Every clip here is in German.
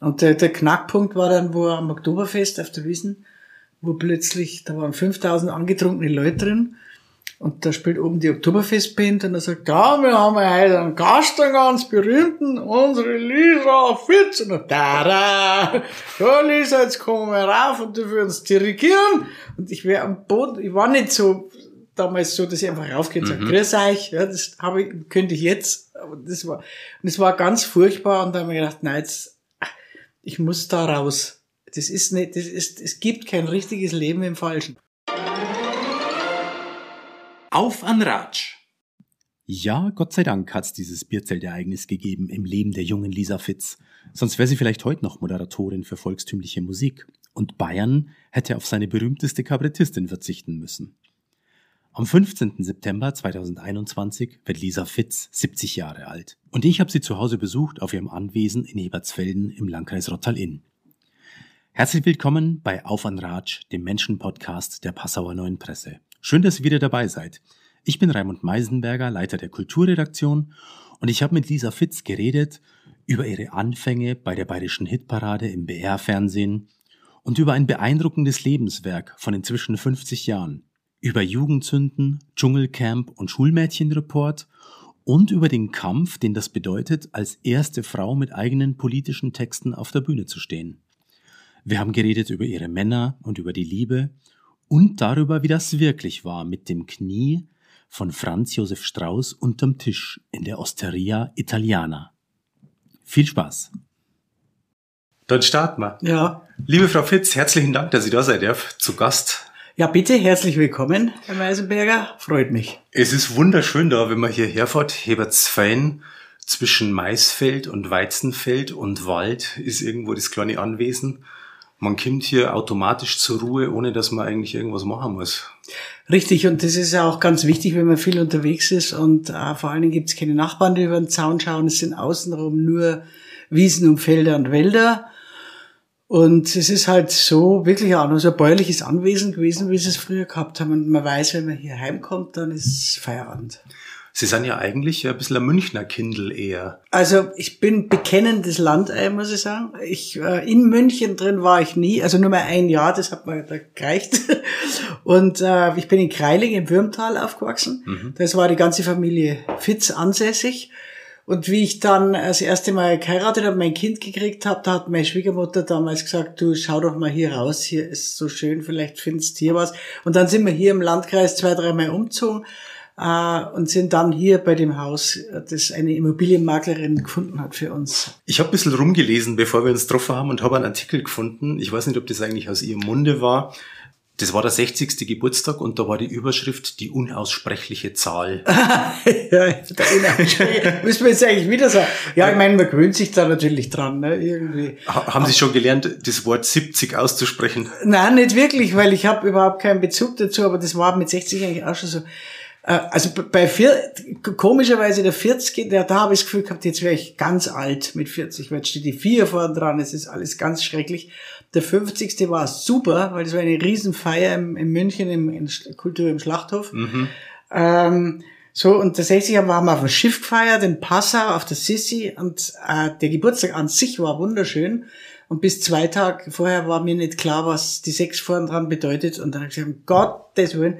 Und der, der Knackpunkt war dann, wo am Oktoberfest auf der Wiesen, wo plötzlich, da waren 5000 angetrunkene Leute drin und da spielt oben die Oktoberfestband und er sagt, ja, wir haben heute einen Gast, einen ganz berühmten, unsere Lisa Fitz. Und dann, da, da, ja, Lisa, jetzt kommen wir rauf und du uns dirigieren. Und ich wäre am Boden, ich war nicht so, damals so, dass ich einfach raufgehe und sage, grüß euch, ja, das habe ich, könnte ich jetzt, aber das war, und es war ganz furchtbar und da habe ich gedacht, nein, jetzt, ich muss da raus. Das ist nicht, das ist, es gibt kein richtiges Leben im Falschen. Auf an Ratsch! Ja, Gott sei Dank hat's dieses Bierzeltereignis gegeben im Leben der jungen Lisa Fitz. Sonst wäre sie vielleicht heute noch Moderatorin für volkstümliche Musik. Und Bayern hätte auf seine berühmteste Kabarettistin verzichten müssen. Am 15. September 2021 wird Lisa Fitz 70 Jahre alt. Und ich habe sie zu Hause besucht auf ihrem Anwesen in Ebertsfelden im Landkreis Rottal-Inn. Herzlich willkommen bei Auf an Ratsch, dem Menschenpodcast der Passauer Neuen Presse. Schön, dass ihr wieder dabei seid. Ich bin Raimund Meisenberger, Leiter der Kulturredaktion und ich habe mit Lisa Fitz geredet über ihre Anfänge bei der Bayerischen Hitparade im BR-Fernsehen und über ein beeindruckendes Lebenswerk von inzwischen 50 Jahren, über Jugendzünden, Dschungelcamp und Schulmädchenreport und über den Kampf, den das bedeutet, als erste Frau mit eigenen politischen Texten auf der Bühne zu stehen. Wir haben geredet über ihre Männer und über die Liebe und darüber, wie das wirklich war mit dem Knie von Franz Josef Strauß unterm Tisch in der Osteria Italiana. Viel Spaß! Dann starten wir. Ja. Liebe Frau Fitz, herzlichen Dank, dass Sie da seid, zu Gast. Ja, bitte, herzlich willkommen, Herr Meisenberger. Freut mich. Es ist wunderschön da, wenn man hierher fährt. Hebertsfein zwischen Maisfeld und Weizenfeld und Wald ist irgendwo das kleine Anwesen man kommt hier automatisch zur Ruhe, ohne dass man eigentlich irgendwas machen muss. Richtig, und das ist ja auch ganz wichtig, wenn man viel unterwegs ist und äh, vor allen Dingen gibt es keine Nachbarn, die über den Zaun schauen. Es sind außenrum nur Wiesen und Felder und Wälder. Und es ist halt so wirklich auch noch so ein bäuerliches Anwesen gewesen, wie sie es früher gehabt haben. Und man weiß, wenn man hier heimkommt, dann ist Feierabend. Sie sind ja eigentlich ein bisschen ein Münchner Kindl eher. Also ich bin bekennendes Landei, muss ich sagen. Ich, äh, in München drin war ich nie, also nur mal ein Jahr, das hat mir da gereicht. Und äh, ich bin in Kreiling im Würmtal aufgewachsen. Mhm. Das war die ganze Familie Fitz ansässig. Und wie ich dann das erste Mal geheiratet habe, mein Kind gekriegt habe, da hat meine Schwiegermutter damals gesagt, du schau doch mal hier raus, hier ist so schön, vielleicht findest du hier was. Und dann sind wir hier im Landkreis zwei, dreimal umgezogen äh, und sind dann hier bei dem Haus, das eine Immobilienmaklerin gefunden hat für uns. Ich habe ein bisschen rumgelesen, bevor wir uns getroffen haben und habe einen Artikel gefunden. Ich weiß nicht, ob das eigentlich aus ihrem Munde war. Das war der 60. Geburtstag und da war die Überschrift die unaussprechliche Zahl. ja, müssen wir jetzt eigentlich wieder sagen. Ja, ich meine, man gewöhnt sich da natürlich dran, ne, irgendwie. haben Sie schon gelernt, das Wort 70 auszusprechen? Nein, nicht wirklich, weil ich habe überhaupt keinen Bezug dazu, aber das war mit 60 eigentlich auch schon so. Äh, also bei vier, komischerweise der 40, der, da habe ich das Gefühl gehabt, jetzt wäre ich ganz alt mit 40, weil jetzt steht die 4 vorne dran, es ist alles ganz schrecklich. Der 50. war super, weil das war eine Riesenfeier im, in München im, in Kultur im Schlachthof. Mhm. Ähm, so, und der 60. haben wir auf dem Schiff gefeiert, in Passau, auf der Sissi, und äh, der Geburtstag an sich war wunderschön. Und bis zwei Tage vorher war mir nicht klar, was die sechs vorne dran bedeutet. Und dann habe ich gesagt, um Gottes Willen.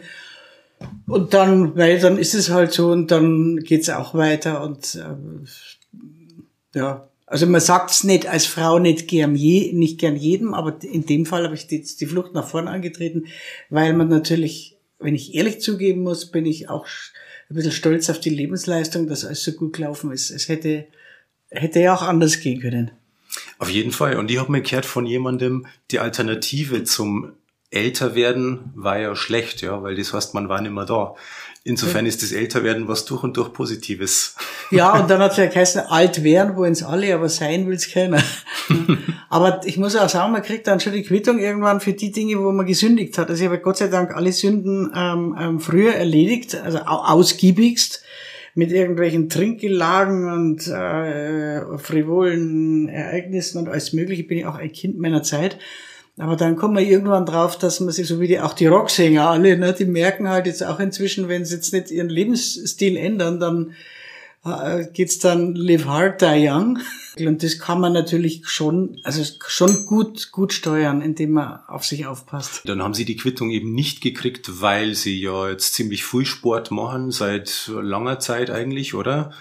Und dann, weil dann ist es halt so und dann geht's auch weiter und äh, ja, also man sagt's nicht als Frau nicht gern je, nicht gern jedem, aber in dem Fall habe ich die, die Flucht nach vorne angetreten, weil man natürlich, wenn ich ehrlich zugeben muss, bin ich auch ein bisschen stolz auf die Lebensleistung, dass alles so gut gelaufen ist. Es hätte, hätte ja auch anders gehen können. Auf jeden Fall. Und ich habe mir gehört von jemandem, die Alternative zum älter werden war ja schlecht, ja, weil das heißt, man war nicht mehr da. Insofern ist das Älterwerden was durch und durch Positives. Ja, und dann hat es ja geheißen, alt werden wollen's alle, aber sein will's keiner. aber ich muss auch sagen, man kriegt dann schon die Quittung irgendwann für die Dinge, wo man gesündigt hat. Also ich habe Gott sei Dank alle Sünden ähm, ähm, früher erledigt, also ausgiebigst mit irgendwelchen Trinkgelagen und äh, frivolen Ereignissen und alles Mögliche. Bin ich auch ein Kind meiner Zeit. Aber dann kommt man irgendwann drauf, dass man sich so wie die, auch die Rocksänger alle, ne, die merken halt jetzt auch inzwischen, wenn sie jetzt nicht ihren Lebensstil ändern, dann äh, geht's dann Live Hard, Die Young. Und das kann man natürlich schon, also schon gut, gut steuern, indem man auf sich aufpasst. Dann haben Sie die Quittung eben nicht gekriegt, weil Sie ja jetzt ziemlich viel Sport machen, seit langer Zeit eigentlich, oder?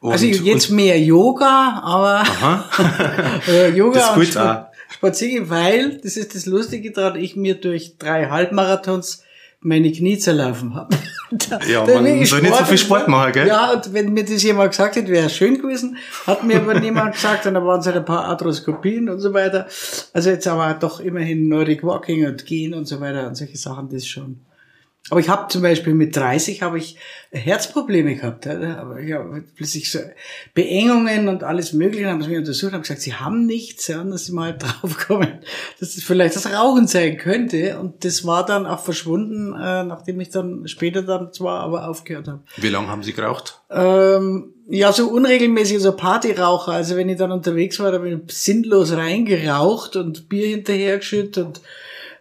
Und, also jetzt mehr Yoga, aber äh, Yoga das ist gut, und Spazieren, weil, das ist das Lustige daran, ich mir durch drei Halbmarathons meine Knie zerlaufen habe. ja, da man soll nicht so viel Sport machen, gell? Ja, und wenn mir das jemand gesagt hätte, wäre es schön gewesen. Hat mir aber niemand gesagt, und da waren es halt ein paar Arthroskopien und so weiter. Also jetzt aber doch immerhin Nordic Walking und Gehen und so weiter und solche Sachen, das schon. Aber ich habe zum Beispiel mit 30 habe ich Herzprobleme gehabt. Aber ich habe plötzlich so Beengungen und alles Mögliche haben sie mich untersucht haben gesagt, sie haben nichts, ja, dass sie mal draufkommen, dass es vielleicht das Rauchen sein könnte. Und das war dann auch verschwunden, äh, nachdem ich dann später dann zwar aber aufgehört habe. Wie lange haben Sie geraucht? Ähm, ja, so unregelmäßig, so Partyraucher. Also wenn ich dann unterwegs war, da bin ich sinnlos reingeraucht und Bier hinterhergeschüttet und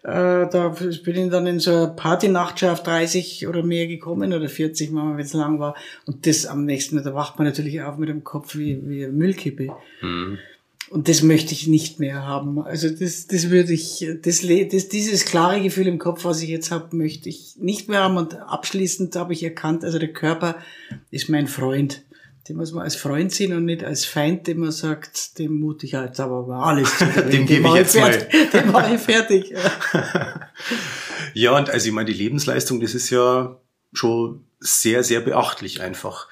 äh, da bin ich dann in so eine Partynacht auf 30 oder mehr gekommen oder 40, wenn es lang war. Und das am nächsten, da wacht man natürlich auf mit dem Kopf wie, wie eine Müllkippe. Mhm. Und das möchte ich nicht mehr haben. Also das, das würde ich, das, das, dieses klare Gefühl im Kopf, was ich jetzt habe, möchte ich nicht mehr haben. Und abschließend habe ich erkannt, also der Körper ist mein Freund den muss man als Freund sehen und nicht als Feind, dem man sagt, dem mute ich jetzt aber alles zu. dem gebe ich jetzt fertig, mal. Den mache ich fertig. ja, und also ich meine, die Lebensleistung, das ist ja schon sehr, sehr beachtlich einfach.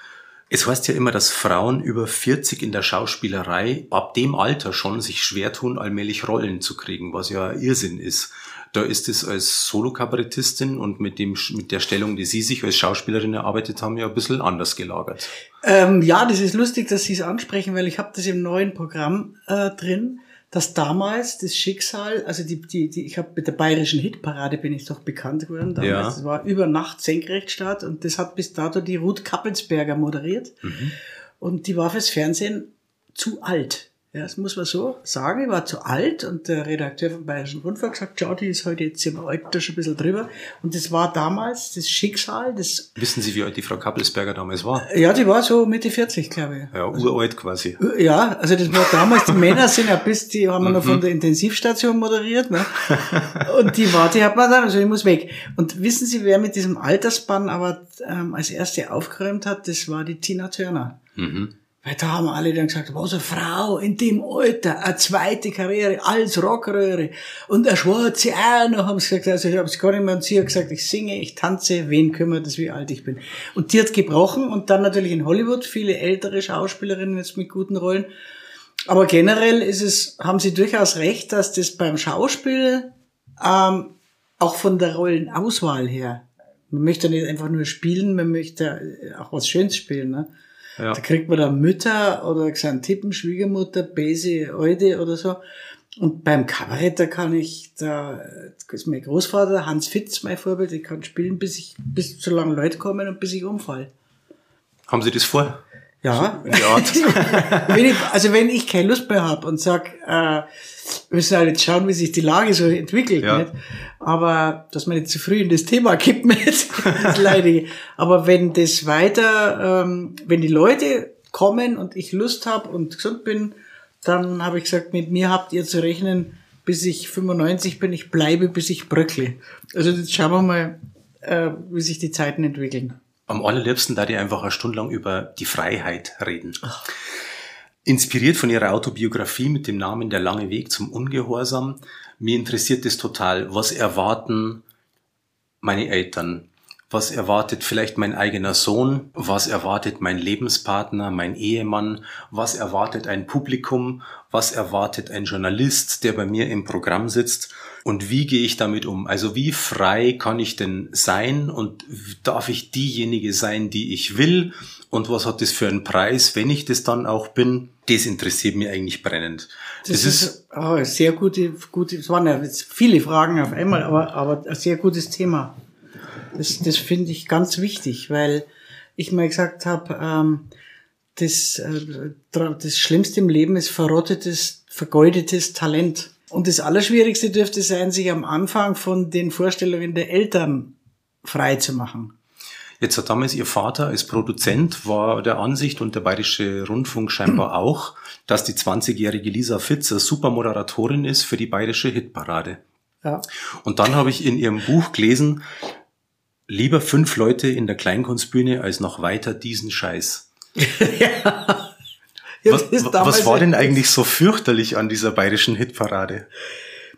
Es heißt ja immer, dass Frauen über 40 in der Schauspielerei ab dem Alter schon sich schwer tun, allmählich Rollen zu kriegen, was ja Irrsinn ist. Da ist es als Solo-Kabarettistin und mit, dem, mit der Stellung, die Sie sich als Schauspielerin erarbeitet haben, ja ein bisschen anders gelagert. Ähm, ja, das ist lustig, dass Sie es ansprechen, weil ich habe das im neuen Programm äh, drin, dass damals das Schicksal, also die, die, die ich habe mit der bayerischen Hitparade bin ich doch bekannt geworden damals. Ja. Das war über Nacht Senkrechtstart und das hat bis dato die Ruth Kappelsberger moderiert. Mhm. Und die war fürs Fernsehen zu alt. Ja, das muss man so sagen. Ich war zu alt und der Redakteur vom Bayerischen Rundfunk sagt, schau, die ist heute jetzt im Alter schon ein bisschen drüber. Und das war damals das Schicksal des... Wissen Sie, wie alt die Frau Kappelsberger damals war? Ja, die war so Mitte 40, glaube ich. Ja, also, uralt quasi. Ja, also das war damals, die Männer sind ja bis, die haben wir noch von mhm. der Intensivstation moderiert, ne? Und die war, die hat man dann, also ich muss weg. Und wissen Sie, wer mit diesem Altersbann aber ähm, als erste aufgeräumt hat? Das war die Tina Turner. Mhm. Weil da haben alle dann gesagt, was eine Frau in dem Alter, eine zweite Karriere als Rockröhre und eine schwarze auch noch, haben sie gesagt, also ich habe es gar nicht mehr und sie hat gesagt, ich singe, ich tanze, wen kümmert es, wie alt ich bin. Und die hat gebrochen und dann natürlich in Hollywood viele ältere Schauspielerinnen jetzt mit guten Rollen. Aber generell ist es, haben sie durchaus recht, dass das beim Schauspiel ähm, auch von der Rollenauswahl her, man möchte nicht einfach nur spielen, man möchte auch was Schönes spielen. Ne? Ja. Da kriegt man dann Mütter oder gesagt Tippen, Schwiegermutter, Bese, Alte oder so. Und beim Kabarett, da kann ich, da ist mein Großvater, Hans Fitz, mein Vorbild, ich kann spielen, bis ich, bis so lange Leute kommen und bis ich umfall. Haben Sie das vor? Ja. So wenn ich, also wenn ich keine Lust mehr habe und sag, äh, wir müssen halt jetzt schauen, wie sich die Lage so entwickelt. Ja. Nicht? Aber dass man nicht zu früh in das Thema kippt mit, das leidige. Aber wenn das weiter, ähm, wenn die Leute kommen und ich Lust habe und gesund bin, dann habe ich gesagt, mit mir habt ihr zu rechnen, bis ich 95 bin, ich bleibe, bis ich bröckle. Also jetzt schauen wir mal, äh, wie sich die Zeiten entwickeln. Am allerliebsten da die einfach eine Stunde lang über die Freiheit reden. Ach. Inspiriert von ihrer Autobiografie mit dem Namen Der lange Weg zum Ungehorsam. Mir interessiert es total. Was erwarten meine Eltern? Was erwartet vielleicht mein eigener Sohn? Was erwartet mein Lebenspartner, mein Ehemann? Was erwartet ein Publikum? Was erwartet ein Journalist, der bei mir im Programm sitzt? Und wie gehe ich damit um? Also wie frei kann ich denn sein und darf ich diejenige sein, die ich will? Und was hat das für einen Preis, wenn ich das dann auch bin? Das interessiert mich eigentlich brennend. Das, das ist oh, sehr gute, gute, es waren ja viele Fragen auf einmal, aber, aber ein sehr gutes Thema. Das, das finde ich ganz wichtig, weil ich mal gesagt habe, ähm, das, äh, das Schlimmste im Leben ist verrottetes, vergeudetes Talent. Und das Allerschwierigste dürfte sein, sich am Anfang von den Vorstellungen der Eltern frei zu machen. Jetzt hat damals Ihr Vater als Produzent war der Ansicht und der Bayerische Rundfunk scheinbar auch, dass die 20-jährige Lisa Fitz eine super Moderatorin ist für die Bayerische Hitparade. Ja. Und dann habe ich in Ihrem Buch gelesen, lieber fünf Leute in der Kleinkunstbühne als noch weiter diesen Scheiß. ja. Was, was war denn eigentlich so fürchterlich an dieser bayerischen Hitparade?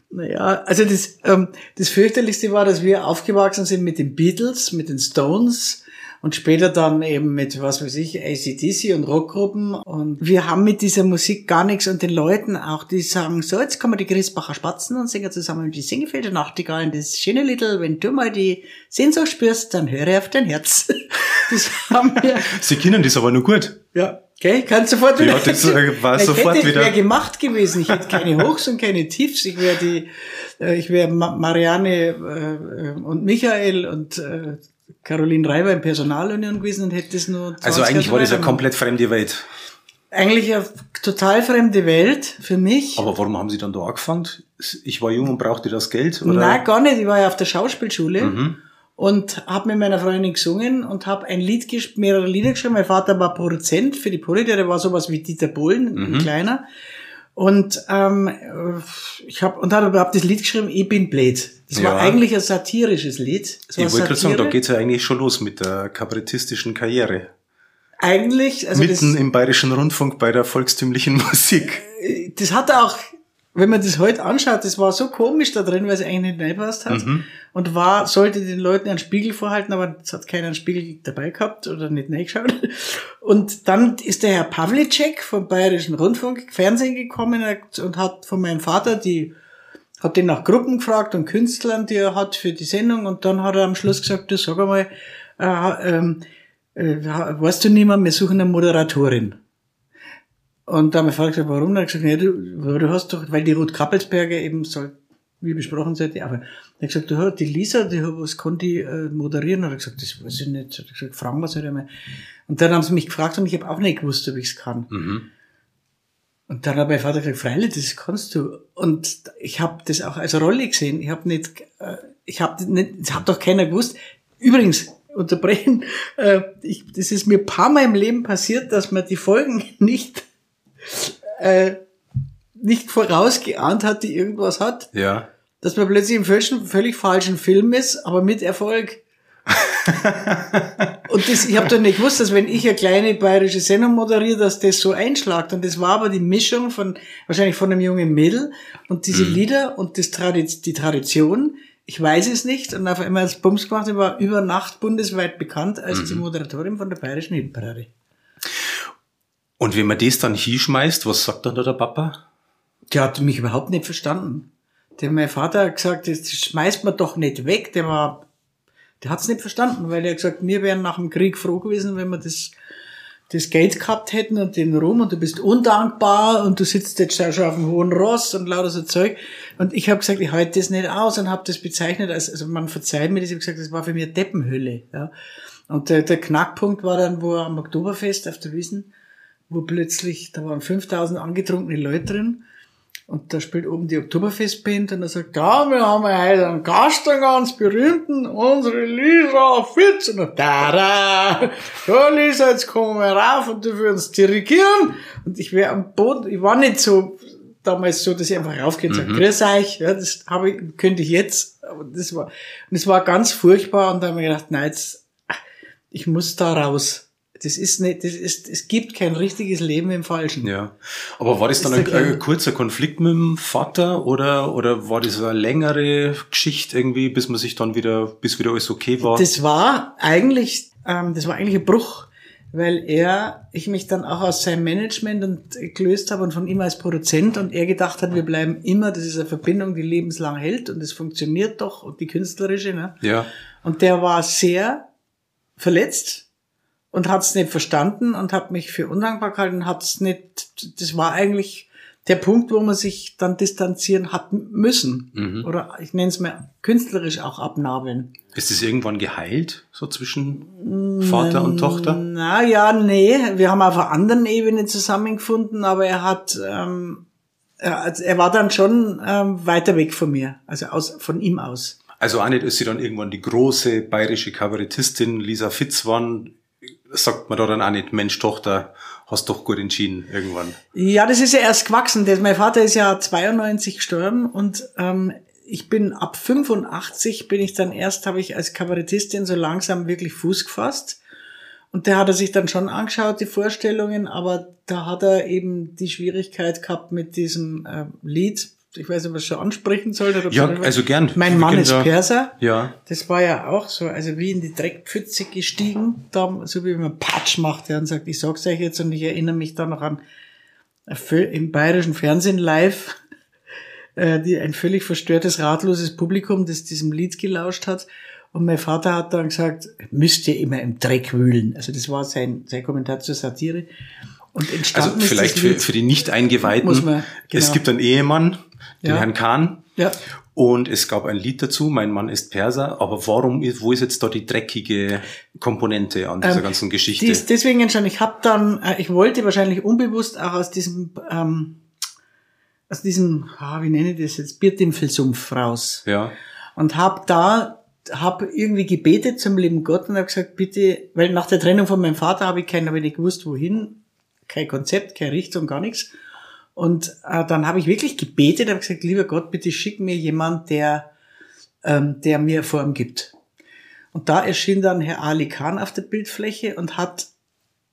Naja, also das, ähm, das fürchterlichste war, dass wir aufgewachsen sind mit den Beatles, mit den Stones und später dann eben mit, was weiß ich, ACDC und Rockgruppen. Und wir haben mit dieser Musik gar nichts und den Leuten auch, die sagen, so, jetzt kommen die Grisbacher Spatzen und singen zusammen die Singefelder Nachtigallen, das schöne Little, wenn du mal die Sehnsucht spürst, dann höre auf dein Herz. Das haben wir. Sie kennen das aber nur gut. Ja. Okay, kannst sofort wieder. Ja, das äh, war sofort hätte, wieder. wäre gemacht gewesen. Ich hätte keine Hochs und keine Tiefs. Ich wäre die, äh, ich wäre Marianne äh, und Michael und äh, Caroline Reiber im Personalunion gewesen und hätte das nur. Also eigentlich war das eine komplett fremde Welt. Eigentlich eine total fremde Welt für mich. Aber warum haben Sie dann da angefangen? Ich war jung und brauchte das Geld? Oder? Nein, gar nicht. Ich war ja auf der Schauspielschule. Mhm und habe mit meiner Freundin gesungen und habe ein Lied mehrere Lieder geschrieben. Mein Vater war Produzent für die Polly, der war sowas wie Dieter Bohlen, mhm. ein kleiner. Und ähm, ich habe und habe überhaupt das Lied geschrieben, Ich bin blöd. Das ja. war eigentlich ein satirisches Lied. ich wollte gerade sagen, da geht's ja eigentlich schon los mit der kabarettistischen Karriere. Eigentlich, also mitten im bayerischen Rundfunk bei der volkstümlichen Musik. Das hat auch wenn man das heute anschaut, das war so komisch da drin, weil es eigentlich nicht reingepasst hat. Mhm. Und war, sollte den Leuten einen Spiegel vorhalten, aber es hat keiner einen Spiegel dabei gehabt oder nicht reingeschaut. Und dann ist der Herr Pavlicek vom Bayerischen Rundfunk Fernsehen gekommen und hat von meinem Vater die, hat den nach Gruppen gefragt und Künstlern, die er hat für die Sendung. Und dann hat er am Schluss gesagt, du sag einmal, äh, ähm, äh, weißt du nicht mehr, wir suchen eine Moderatorin. Und da haben wir gefragt, warum? Dann hat er gesagt, nee, du, du hast doch, weil die Ruth Kappelsberger eben soll, wie besprochen sollte, aber er hat gesagt, du hast die Lisa, die, was kann die äh, moderieren? Und er hat gesagt, das weiß ich nicht. Er hat gesagt, fragen wir sie halt einmal. Und dann haben sie mich gefragt und ich habe auch nicht gewusst, ob ich es kann. Mhm. Und dann hat mein Vater gesagt, Freilich, das kannst du. Und ich habe das auch als Rolle gesehen. Ich habe nicht, äh, ich habe nicht, das hat doch keiner gewusst. Übrigens, unterbrechen, äh, ich, das ist mir ein paar Mal im Leben passiert, dass man die Folgen nicht äh, nicht vorausgeahnt hat, die irgendwas hat. Ja. Dass man plötzlich im völlig, völlig falschen Film ist, aber mit Erfolg. und das, ich habe doch nicht gewusst, dass wenn ich eine kleine bayerische Sendung moderiere, dass das so einschlagt. Und das war aber die Mischung von, wahrscheinlich von einem jungen Mädel und diese mhm. Lieder und das Tradiz die Tradition. Ich weiß es nicht. Und auf einmal als Bums gemacht, ich war über Nacht bundesweit bekannt als mhm. die Moderatorin von der bayerischen Hitparade. Und wenn man das dann hinschmeißt, was sagt dann da der Papa? Der hat mich überhaupt nicht verstanden. Der, mein Vater hat gesagt, das schmeißt man doch nicht weg. Der war, der hat's nicht verstanden, weil er hat gesagt, wir wären nach dem Krieg froh gewesen, wenn wir das, das Geld gehabt hätten und den Ruhm und du bist undankbar und du sitzt jetzt schon auf dem hohen Ross und lauter so Zeug. Und ich habe gesagt, ich halte das nicht aus und habe das bezeichnet als, also man verzeiht mir das, ich habe gesagt, das war für mich eine Deppenhölle. Ja. Und der, der Knackpunkt war dann, wo er am Oktoberfest auf der Wiesen wo plötzlich, da waren 5000 angetrunkene Leute drin und da spielt oben die Oktoberfestband und er sagt, ja, wir haben ja heute einen Gast, einen ganz berühmten, unsere Lisa Fitz. Und dann, da, da, so Lisa, jetzt kommen wir rauf und du uns dirigieren. Und ich wäre am Boden, ich war nicht so, damals so, dass ich einfach raufgehe und sage, mhm. grüß euch, ja, das habe ich, könnte ich jetzt, aber das war, und es war ganz furchtbar und da habe ich gedacht, nein, jetzt, ich muss da raus. Das ist nicht, das ist, es gibt kein richtiges Leben im Falschen. Ja. Aber war das, das dann ein, ein, kurzer Konflikt mit dem Vater oder, oder war das eine längere Geschichte irgendwie, bis man sich dann wieder, bis wieder alles okay war? Das war eigentlich, ähm, das war eigentlich ein Bruch, weil er, ich mich dann auch aus seinem Management und gelöst habe und von ihm als Produzent und er gedacht hat, wir bleiben immer, das ist eine Verbindung, die lebenslang hält und es funktioniert doch und die künstlerische, ne? Ja. Und der war sehr verletzt und hat es nicht verstanden und hat mich für undankbar gehalten, hat es nicht, das war eigentlich der Punkt, wo man sich dann distanzieren hat müssen. Mhm. Oder ich nenne es mal künstlerisch auch abnabeln. Ist es irgendwann geheilt, so zwischen Vater und Tochter? Na ja, nee. Wir haben auf einer anderen Ebene zusammengefunden, aber er hat, ähm, er, also er war dann schon ähm, weiter weg von mir, also aus, von ihm aus. Also auch nicht, dass sie dann irgendwann die große bayerische Kabarettistin Lisa Fitz waren, sagt man da dann auch nicht, Mensch, Tochter, hast doch gut entschieden irgendwann. Ja, das ist ja erst gewachsen. Das, mein Vater ist ja 92 gestorben und ähm, ich bin ab 85 bin ich dann erst, habe ich als Kabarettistin so langsam wirklich Fuß gefasst. Und der hat er sich dann schon angeschaut, die Vorstellungen, aber da hat er eben die Schwierigkeit gehabt mit diesem äh, Lied. Ich weiß nicht, was ich schon ansprechen sollte. Oder Ja, also gern. Mein Mann ist da- Perser. Ja. Das war ja auch so, also wie in die Dreckpfütze gestiegen, da, so wie man Patsch macht ja, und sagt, ich sag's euch jetzt und ich erinnere mich da noch an im bayerischen Fernsehen live, äh, die, ein völlig verstörtes, ratloses Publikum, das diesem Lied gelauscht hat. Und mein Vater hat dann gesagt, müsst ihr immer im Dreck wühlen. Also das war sein, sein Kommentar zur Satire. Und entstanden Also vielleicht für, für die Nicht-Eingeweihten. Man- Es genau. gibt einen Ehemann, den Ja. Herrn Kahn. Ja. Und es gab ein Lied dazu, mein Mann ist Perser, aber warum, ist- wo ist jetzt da die dreckige Komponente an dieser Ähm, ganzen Geschichte? Die ist deswegen entstanden. Ich habe dann, äh, ich wollte wahrscheinlich unbewusst auch aus diesem, ähm, aus diesem, ah, wie nenne ich das jetzt, Biertimpfelsumpf raus. ja. Und habe da, habe irgendwie gebetet zum lieben Gott und habe gesagt, bitte, weil nach der Trennung von meinem Vater habe ich kein, habe ich nicht gewusst, wohin, kein Konzept, keine Richtung, gar nichts. Und äh, dann habe ich wirklich gebetet, habe gesagt, lieber Gott, bitte schick mir jemand, der, ähm, der mir Form gibt. Und da erschien dann Herr Ali Khan auf der Bildfläche und hat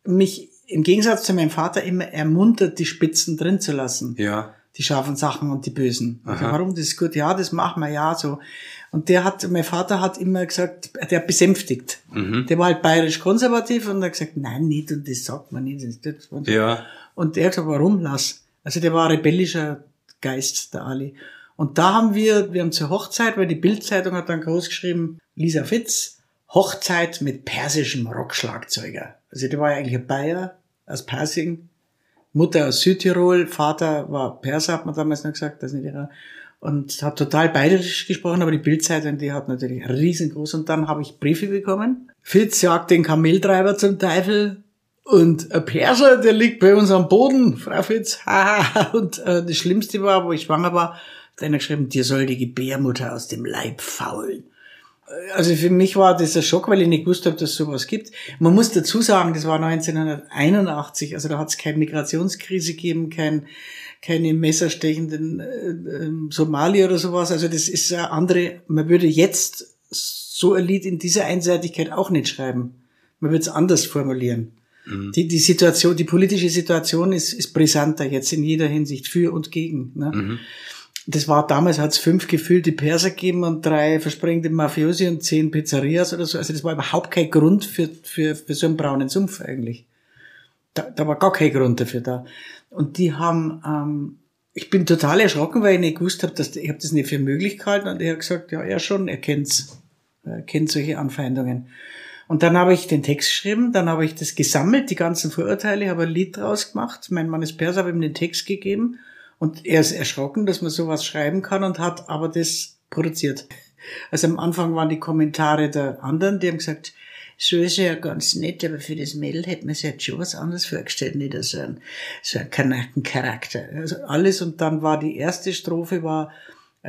mich im Gegensatz zu meinem Vater immer ermuntert, die Spitzen drin zu lassen Ja. die scharfen Sachen und die bösen. Also warum? Das ist gut. Ja, das machen wir ja so. Und der hat, mein Vater hat immer gesagt, der hat besänftigt. Mhm. Der war halt bayerisch konservativ und hat gesagt, nein, nicht und das sagt man nicht. Das, das, und, Ja. und er hat gesagt, warum lass? Also der war ein rebellischer Geist, der Ali. Und da haben wir, wir haben zur Hochzeit, weil die Bildzeitung hat dann groß geschrieben, Lisa Fitz, Hochzeit mit persischem Rockschlagzeuger. Also der war ja eigentlich ein Bayer aus Persing, Mutter aus Südtirol, Vater war Perser, hat man damals noch gesagt, das ist nicht ihrer. Und hat total bayerisch gesprochen, aber die Bildzeitung, die hat natürlich riesengroß. Und dann habe ich Briefe bekommen. Fitz jagt den Kameltreiber zum Teufel. Und ein Perser, der liegt bei uns am Boden, Frau Fitz. und äh, das Schlimmste war, wo ich schwanger war, hat einer geschrieben, dir soll die Gebärmutter aus dem Leib faulen. Also für mich war das ein Schock, weil ich nicht gewusst habe, dass es sowas gibt. Man muss dazu sagen, das war 1981, also da hat es keine Migrationskrise gegeben, kein, keine messerstechenden äh, äh, Somali oder sowas. Also das ist eine andere, man würde jetzt so ein Lied in dieser Einseitigkeit auch nicht schreiben. Man würde es anders formulieren. Die, die Situation, die politische Situation ist, ist brisanter jetzt in jeder Hinsicht für und gegen. Ne? Das war damals, hat es fünf gefüllte Perser gegeben und drei versprengende Mafiosi und zehn Pizzerias oder so. Also das war überhaupt kein Grund für, für, für so einen braunen Sumpf eigentlich. Da, da war gar kein Grund dafür da. Und die haben, ähm, ich bin total erschrocken, weil ich nicht gewusst habe, dass ich habe das nicht für möglich gehalten und er hat gesagt, ja, er schon, er kennt's, er kennt solche Anfeindungen. Und dann habe ich den Text geschrieben, dann habe ich das gesammelt, die ganzen Vorurteile, habe ein Lied draus gemacht. Mein Mann ist Perser, habe ihm den Text gegeben und er ist erschrocken, dass man sowas schreiben kann und hat aber das produziert. Also am Anfang waren die Kommentare der anderen, die haben gesagt, so ist er ja ganz nett, aber für das Mädel hätte man sich jetzt schon was anderes vorgestellt, nicht so ein, so ein Kanakencharakter. Also alles und dann war die erste Strophe war,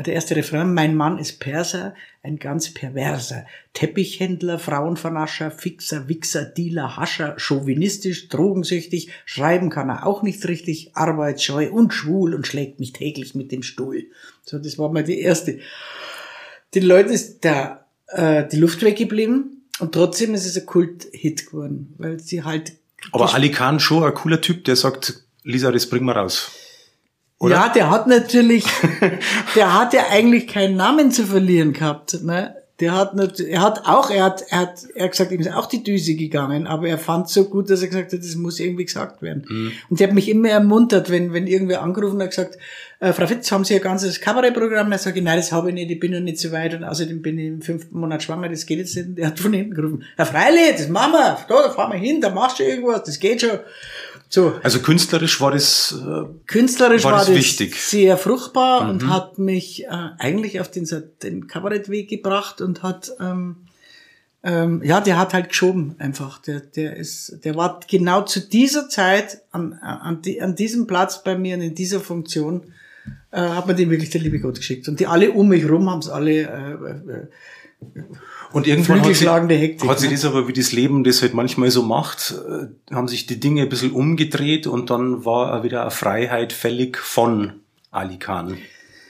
der erste Refrain, mein Mann ist Perser, ein ganz perverser. Teppichhändler, Frauenvernascher, Fixer, Wichser, Dealer, Hascher, chauvinistisch, drogensüchtig, schreiben kann er auch nicht richtig, arbeitsscheu und schwul und schlägt mich täglich mit dem Stuhl. So, das war mal die erste. Den Leuten ist da äh, die Luft weggeblieben und trotzdem ist es ein Kult-Hit geworden, weil sie halt Aber Ali Khan schon ein cooler Typ, der sagt, Lisa, das bringen wir raus. Oder? Ja, der hat natürlich, der hat ja eigentlich keinen Namen zu verlieren gehabt. Ne? Der hat nicht, er hat auch, er hat, er hat, er hat gesagt, ihm ist auch die Düse gegangen, aber er fand so gut, dass er gesagt hat, das muss irgendwie gesagt werden. Mhm. Und der hat mich immer ermuntert, wenn, wenn irgendwer angerufen hat, gesagt, äh, Frau Fitz, haben Sie ein ganzes Kabarettprogramm? Er sagt, nein, das habe ich nicht, ich bin noch nicht so weit und außerdem bin ich im fünften Monat schwanger, das geht jetzt nicht. Der hat von hinten gerufen, Herr Freili, das machen wir, da, da fahren wir hin, da machst du irgendwas, das geht schon. So, Also künstlerisch war das, äh, Künstlerisch War war, das das, wichtig? sehr fruchtbar und hat mich äh, eigentlich auf den, den Kabarettweg gebracht und hat ähm, ähm, ja, der hat halt geschoben einfach. Der, der ist, der war genau zu dieser Zeit an, an, die, an diesem Platz bei mir und in dieser Funktion äh, hat mir den wirklich der liebe Gott geschickt. Und die alle um mich rum haben es alle äh, äh, Und irgendwann hat sie, Hektik, hat sie ne? das aber, wie das Leben das halt manchmal so macht, äh, haben sich die Dinge ein bisschen umgedreht und dann war wieder eine Freiheit fällig von Ali Khan.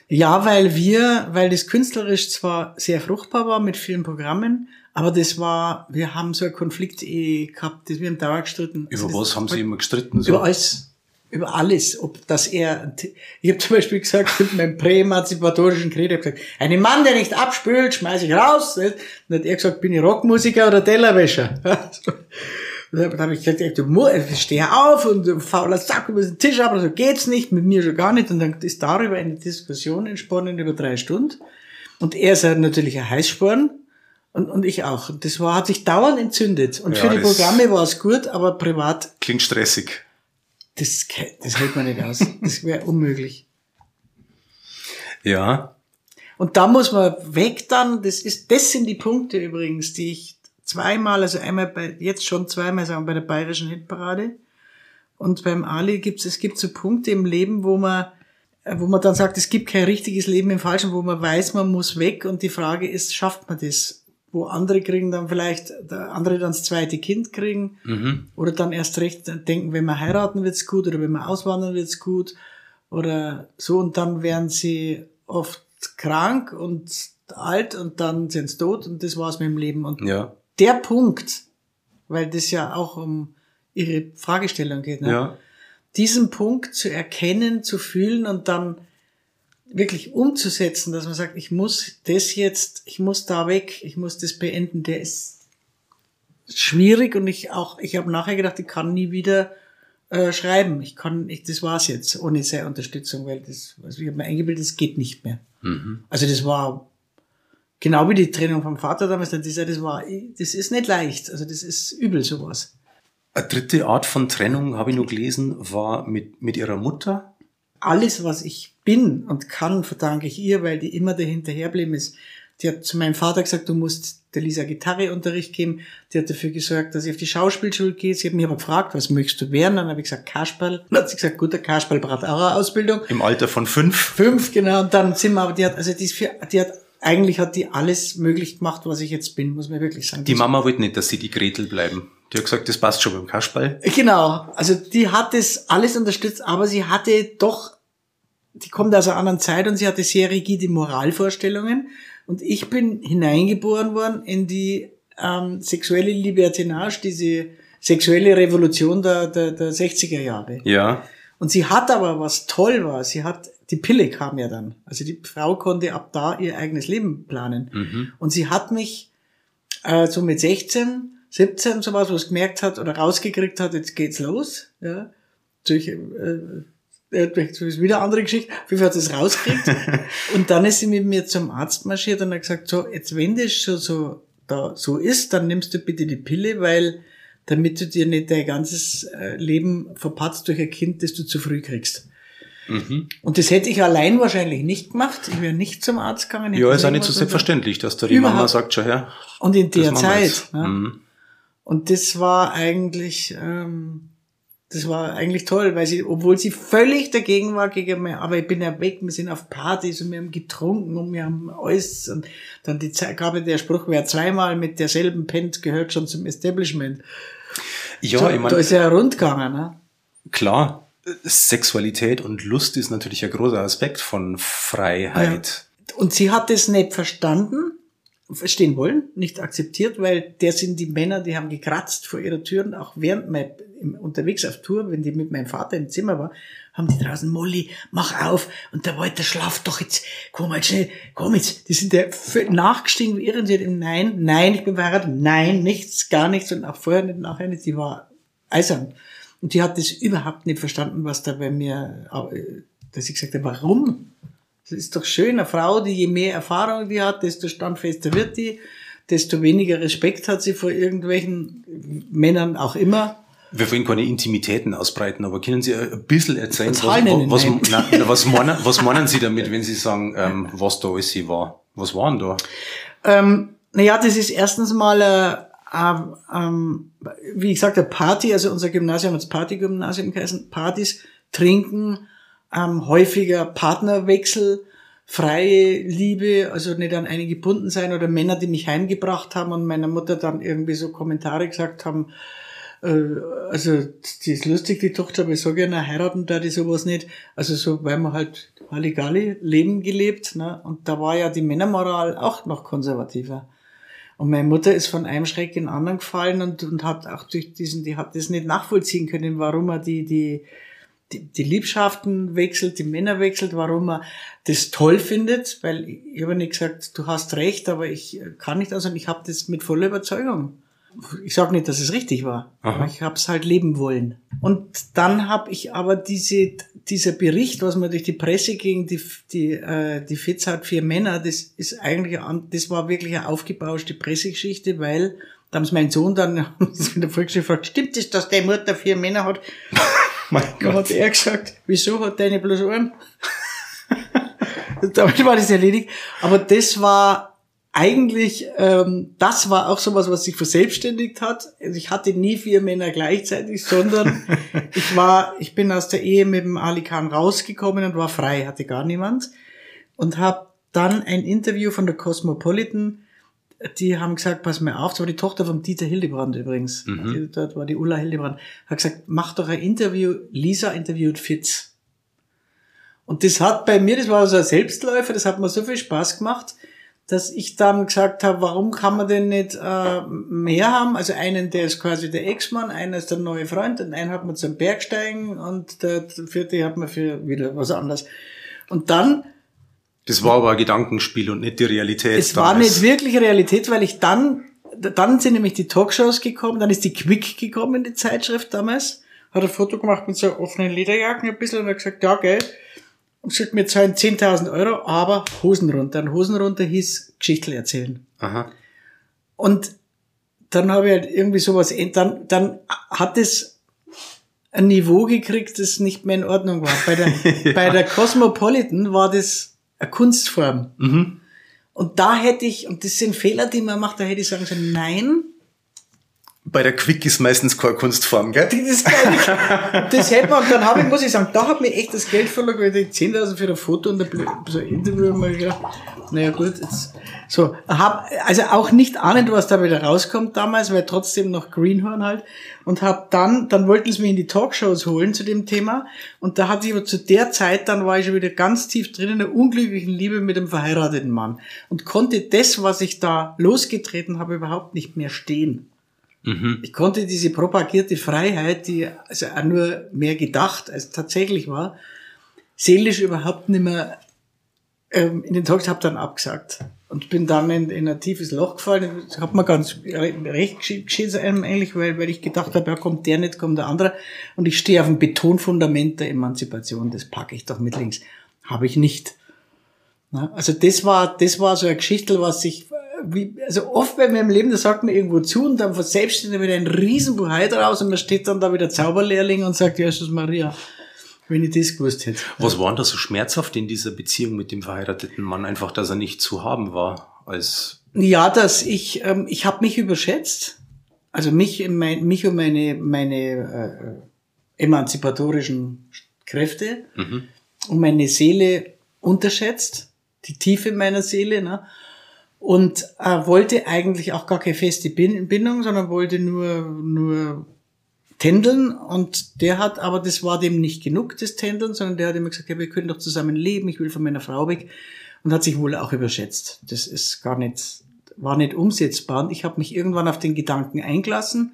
Ja, weil wir, weil das künstlerisch zwar sehr fruchtbar war mit vielen Programmen, aber das war, wir haben so eine Konflikt-Ehe gehabt, das wir im Dauer gestritten. Über das- was haben sie immer gestritten? So? Über alles. Über alles. Ob das er, ich habe zum Beispiel gesagt, mit meinem präemanzipatorischen Credo, ich hab gesagt, einen Mann, der nicht abspült, schmeiß ich raus. Dann hat er gesagt, bin ich Rockmusiker oder Tellerwäscher? Und dann habe ich gesagt, du ich stehe auf und fauler Sack über den Tisch ab, so geht's nicht, mit mir schon gar nicht. Und dann ist darüber eine Diskussion entsponnen über drei Stunden. Und er ist ja natürlich ein Heißsporn. Und, und ich auch. Und das war, hat sich dauernd entzündet. Und Ja, für die Programme war es gut, aber privat Klingt stressig. Das, das hält man nicht aus. Das wäre unmöglich. Ja. Und da muss man weg dann, das ist, das sind die Punkte übrigens, die ich zweimal, also einmal bei, jetzt schon zweimal sagen, bei der Bayerischen Hitparade. Und beim Ali gibt's, es gibt so Punkte im Leben, wo man, äh, wo man dann sagt, es gibt kein richtiges Leben im Falschen, wo man weiß, man muss weg und die Frage ist, schafft man das? Wo andere kriegen dann vielleicht, der andere dann das zweite Kind kriegen Mhm. oder dann erst recht denken, wenn wir heiraten wird's gut oder wenn wir auswandern wird's gut oder so und dann werden sie oft krank und alt und dann sind sie tot und das war's mit dem Leben. Und Ja. der Punkt, weil das ja auch um ihre Fragestellung geht, ne? Ja. diesen Punkt zu erkennen, zu fühlen und dann wirklich umzusetzen, dass man sagt, ich muss das jetzt, ich muss da weg, ich muss das beenden, der ist schwierig und ich auch, ich habe nachher gedacht, ich kann nie wieder äh, schreiben. Ich kann, ich, das war's jetzt, ohne seine Unterstützung, weil das, also ich habe mir eingebildet, das geht nicht mehr. Mhm. Also das war genau wie die Trennung vom Vater damals, dann dieser, das war, das ist nicht leicht, also das ist übel sowas. Eine dritte Art von Trennung, habe ich nur gelesen, war mit, mit ihrer Mutter. Alles, was ich bin und kann, verdanke ich ihr, weil die immer dahinterherblieben ist. Die hat zu meinem Vater gesagt, du musst der Lisa Gitarreunterricht geben. Die hat dafür gesorgt, dass ich auf die Schauspielschule gehe. Sie hat mich aber gefragt, was möchtest du werden? Dann habe ich gesagt, Kasperl. Dann hat sie gesagt, gut, der Kasperl braucht auch eine Ausbildung. Im Alter von fünf. Fünf, genau. Und dann sind wir, aber die hat, also die, ist für, die hat, eigentlich hat die alles möglich gemacht, was ich jetzt bin, muss man wirklich sagen. Die Mama wollte nicht, dass sie die Gretel bleiben. Die hat gesagt, das passt schon beim Kasperl. Genau, also die hat das alles unterstützt, aber sie hatte doch, die kommt aus einer anderen Zeit und sie hatte sehr rigide Moralvorstellungen und ich bin hineingeboren worden in die ähm, sexuelle Libertinage, diese sexuelle Revolution der, der, der 60er Jahre. Ja. Und sie hat aber, was toll war, sie hat, die Pille kam ja dann. Also die Frau konnte ab da ihr eigenes Leben planen. Mhm. Und sie hat mich äh, so mit 16, 17 sowas, wo es gemerkt hat oder rausgekriegt hat, jetzt geht's los. Ja. Durch, äh, äh, das ist wieder eine andere Geschichte. Auf jeden Fall hat sie es rausgekriegt. und dann ist sie mit mir zum Arzt marschiert und hat gesagt, so, jetzt wenn das schon so, da, so ist, dann nimmst du bitte die Pille, weil damit du dir nicht dein ganzes äh, Leben verpatzt durch ein Kind, das du zu früh kriegst. Mhm. Und das hätte ich allein wahrscheinlich nicht gemacht. Ich wäre nicht zum Arzt gegangen. Ja, ist auch nicht so selbstverständlich, dass da die Überhaupt. Mama sagt, schon her. Und in der Zeit. Ne? Mhm. Und das war eigentlich, ähm, das war eigentlich toll, weil sie, obwohl sie völlig dagegen war, gegen mir, aber ich bin ja weg, wir sind auf Partys und wir haben getrunken und wir haben alles und dann die Zeit, gab ja der Spruch, wer zweimal mit derselben pennt, gehört schon zum Establishment. Ja, so, ich da meine, ist ja rundgegangen, ne? klar, Sexualität und Lust ist natürlich ein großer Aspekt von Freiheit. Und sie hat es nicht verstanden, verstehen wollen, nicht akzeptiert, weil der sind die Männer, die haben gekratzt vor ihrer Tür und auch während mein, unterwegs auf Tour, wenn die mit meinem Vater im Zimmer war, haben die draußen, Molly, mach auf und der Walter schlaft doch jetzt, komm mal schnell, komm jetzt. Die sind ja nachgestiegen wie irre und sie nein, nein, ich bin verheiratet, nein, nichts, gar nichts und auch vorher nicht, nachher nicht, die war eisern. Und die hat das überhaupt nicht verstanden, was da bei mir, äh, dass ich gesagt habe, warum? Das ist doch schön, eine Frau, die je mehr Erfahrung die hat, desto standfester wird die, desto weniger Respekt hat sie vor irgendwelchen Männern auch immer. Wir wollen keine Intimitäten ausbreiten, aber können Sie ein bisschen erzählen, was, was, nein. na, was, meinen, was meinen Sie damit, wenn Sie sagen, ähm, was da alles sie war? Was waren da? Ähm, naja, das ist erstens mal, äh, ähm, ähm, wie ich sagte, Party, also unser Gymnasium hat das Partygymnasium geheißen, Partys, Trinken, ähm, häufiger Partnerwechsel, freie Liebe, also nicht an eine gebunden sein oder Männer, die mich heimgebracht haben und meiner Mutter dann irgendwie so Kommentare gesagt haben, äh, also die ist lustig, die Tochter, aber ich sage ja, na, heiraten da die sowas nicht. Also so, weil man halt Halligalli Leben gelebt, ne? Und da war ja die Männermoral auch noch konservativer. Und meine Mutter ist von einem Schreck in den anderen gefallen und, und hat auch durch diesen, die hat das nicht nachvollziehen können, warum er die, die, die, die Liebschaften wechselt, die Männer wechselt, warum er das toll findet, weil ich habe nicht gesagt, du hast recht, aber ich kann nicht also ich habe das mit voller Überzeugung. Ich sage nicht, dass es richtig war, Aha. aber ich habe es halt leben wollen. Und dann habe ich aber diese, dieser Bericht, was man durch die Presse gegen die, die, äh, die Fitz hat, vier Männer, das ist eigentlich, das war wirklich eine aufgebauschte Pressegeschichte, weil da haben sie mein Sohn dann in der Volksschule gefragt, stimmt es, dass der Mutter vier Männer hat? mein Gott. Dann hat er gesagt, wieso hat deine bloß einen? Damit war das erledigt. Aber das war eigentlich, ähm, das war auch sowas, was sich verselbstständigt hat. Also ich hatte nie vier Männer gleichzeitig, sondern ich war, ich bin aus der Ehe mit dem Ali Khan rausgekommen und war frei, hatte gar niemand. Und habe dann ein Interview von der Cosmopolitan die haben gesagt, pass mir auf, das war die Tochter von Dieter Hildebrand übrigens. Mhm. Die, dort war die Ulla Hildebrand. Hat gesagt, mach doch ein Interview, Lisa interviewt Fitz. Und das hat bei mir, das war so ein Selbstläufer, das hat mir so viel Spaß gemacht, dass ich dann gesagt habe, warum kann man denn nicht äh, mehr haben? Also einen, der ist quasi der Ex-Mann, einer ist der neue Freund und einen hat man zum Bergsteigen und der vierte hat man für wieder was anderes. Und dann das war aber ein Gedankenspiel und nicht die Realität. Es war nicht wirklich Realität, weil ich dann, dann sind nämlich die Talkshows gekommen, dann ist die Quick gekommen, die Zeitschrift damals, hat ein Foto gemacht mit so offenen Lederjacken ein bisschen und hat gesagt, ja, gell, und sagt mir zahlen 10.000 Euro, aber Hosen runter. Und Hosen runter hieß Geschichten erzählen. Aha. Und dann habe ich halt irgendwie sowas, dann, dann hat es ein Niveau gekriegt, das nicht mehr in Ordnung war. Bei der, ja. bei der Cosmopolitan war das eine Kunstform. Mhm. Und da hätte ich, und das sind Fehler, die man macht, da hätte ich sagen sollen, nein. Bei der Quick ist meistens keine Kunstform, gell? Das, das hätte man, dann habe ich, muss ich sagen, da hat mir echt das Geld verloren, weil ich 10.000 für ein Foto und so ein Interview mal gedacht, naja gut, jetzt, so, hab, also auch nicht ahnend, was da wieder rauskommt damals, weil trotzdem noch Greenhorn halt. Und hab dann, dann wollten sie mich in die Talkshows holen zu dem Thema. Und da hatte ich aber zu der Zeit, dann war ich schon wieder ganz tief drin in der unglücklichen Liebe mit einem verheirateten Mann. Und konnte das, was ich da losgetreten habe, überhaupt nicht mehr stehen. Mhm. Ich konnte diese propagierte Freiheit, die also auch nur mehr gedacht als tatsächlich war, seelisch überhaupt nicht mehr ähm, in den Talks habe dann abgesagt und bin dann in, in ein tiefes Loch gefallen. Das hat mir ganz recht geschehen eigentlich, weil, weil ich gedacht habe, ja, kommt der nicht, kommt der andere. Und ich stehe auf dem Betonfundament der Emanzipation, das packe ich doch mit links. Habe ich nicht. Also das war, das war so eine Geschichte, was sich, wie, also oft bei meinem Leben, da sagt man irgendwo zu und dann verselbstständigt wieder ein Riesenbuhai draus und man steht dann da wieder Zauberlehrling und sagt, ja, Jesus Maria, wenn ich das gewusst hätte. Was war denn da so schmerzhaft in dieser Beziehung mit dem verheirateten Mann? Einfach, dass er nicht zu haben war als. Ja, dass ich, ähm, ich habe mich überschätzt. Also mich, mein, mich und meine, meine äh, emanzipatorischen Kräfte mhm. und meine Seele unterschätzt, die Tiefe meiner Seele, ne? Und äh, wollte eigentlich auch gar keine feste Bindung, sondern wollte nur, nur Tändeln und der hat, aber das war dem nicht genug, das Tändeln, sondern der hat immer gesagt, ja, wir können doch zusammen leben, ich will von meiner Frau weg und hat sich wohl auch überschätzt. Das ist gar nicht, war nicht umsetzbar und ich habe mich irgendwann auf den Gedanken eingelassen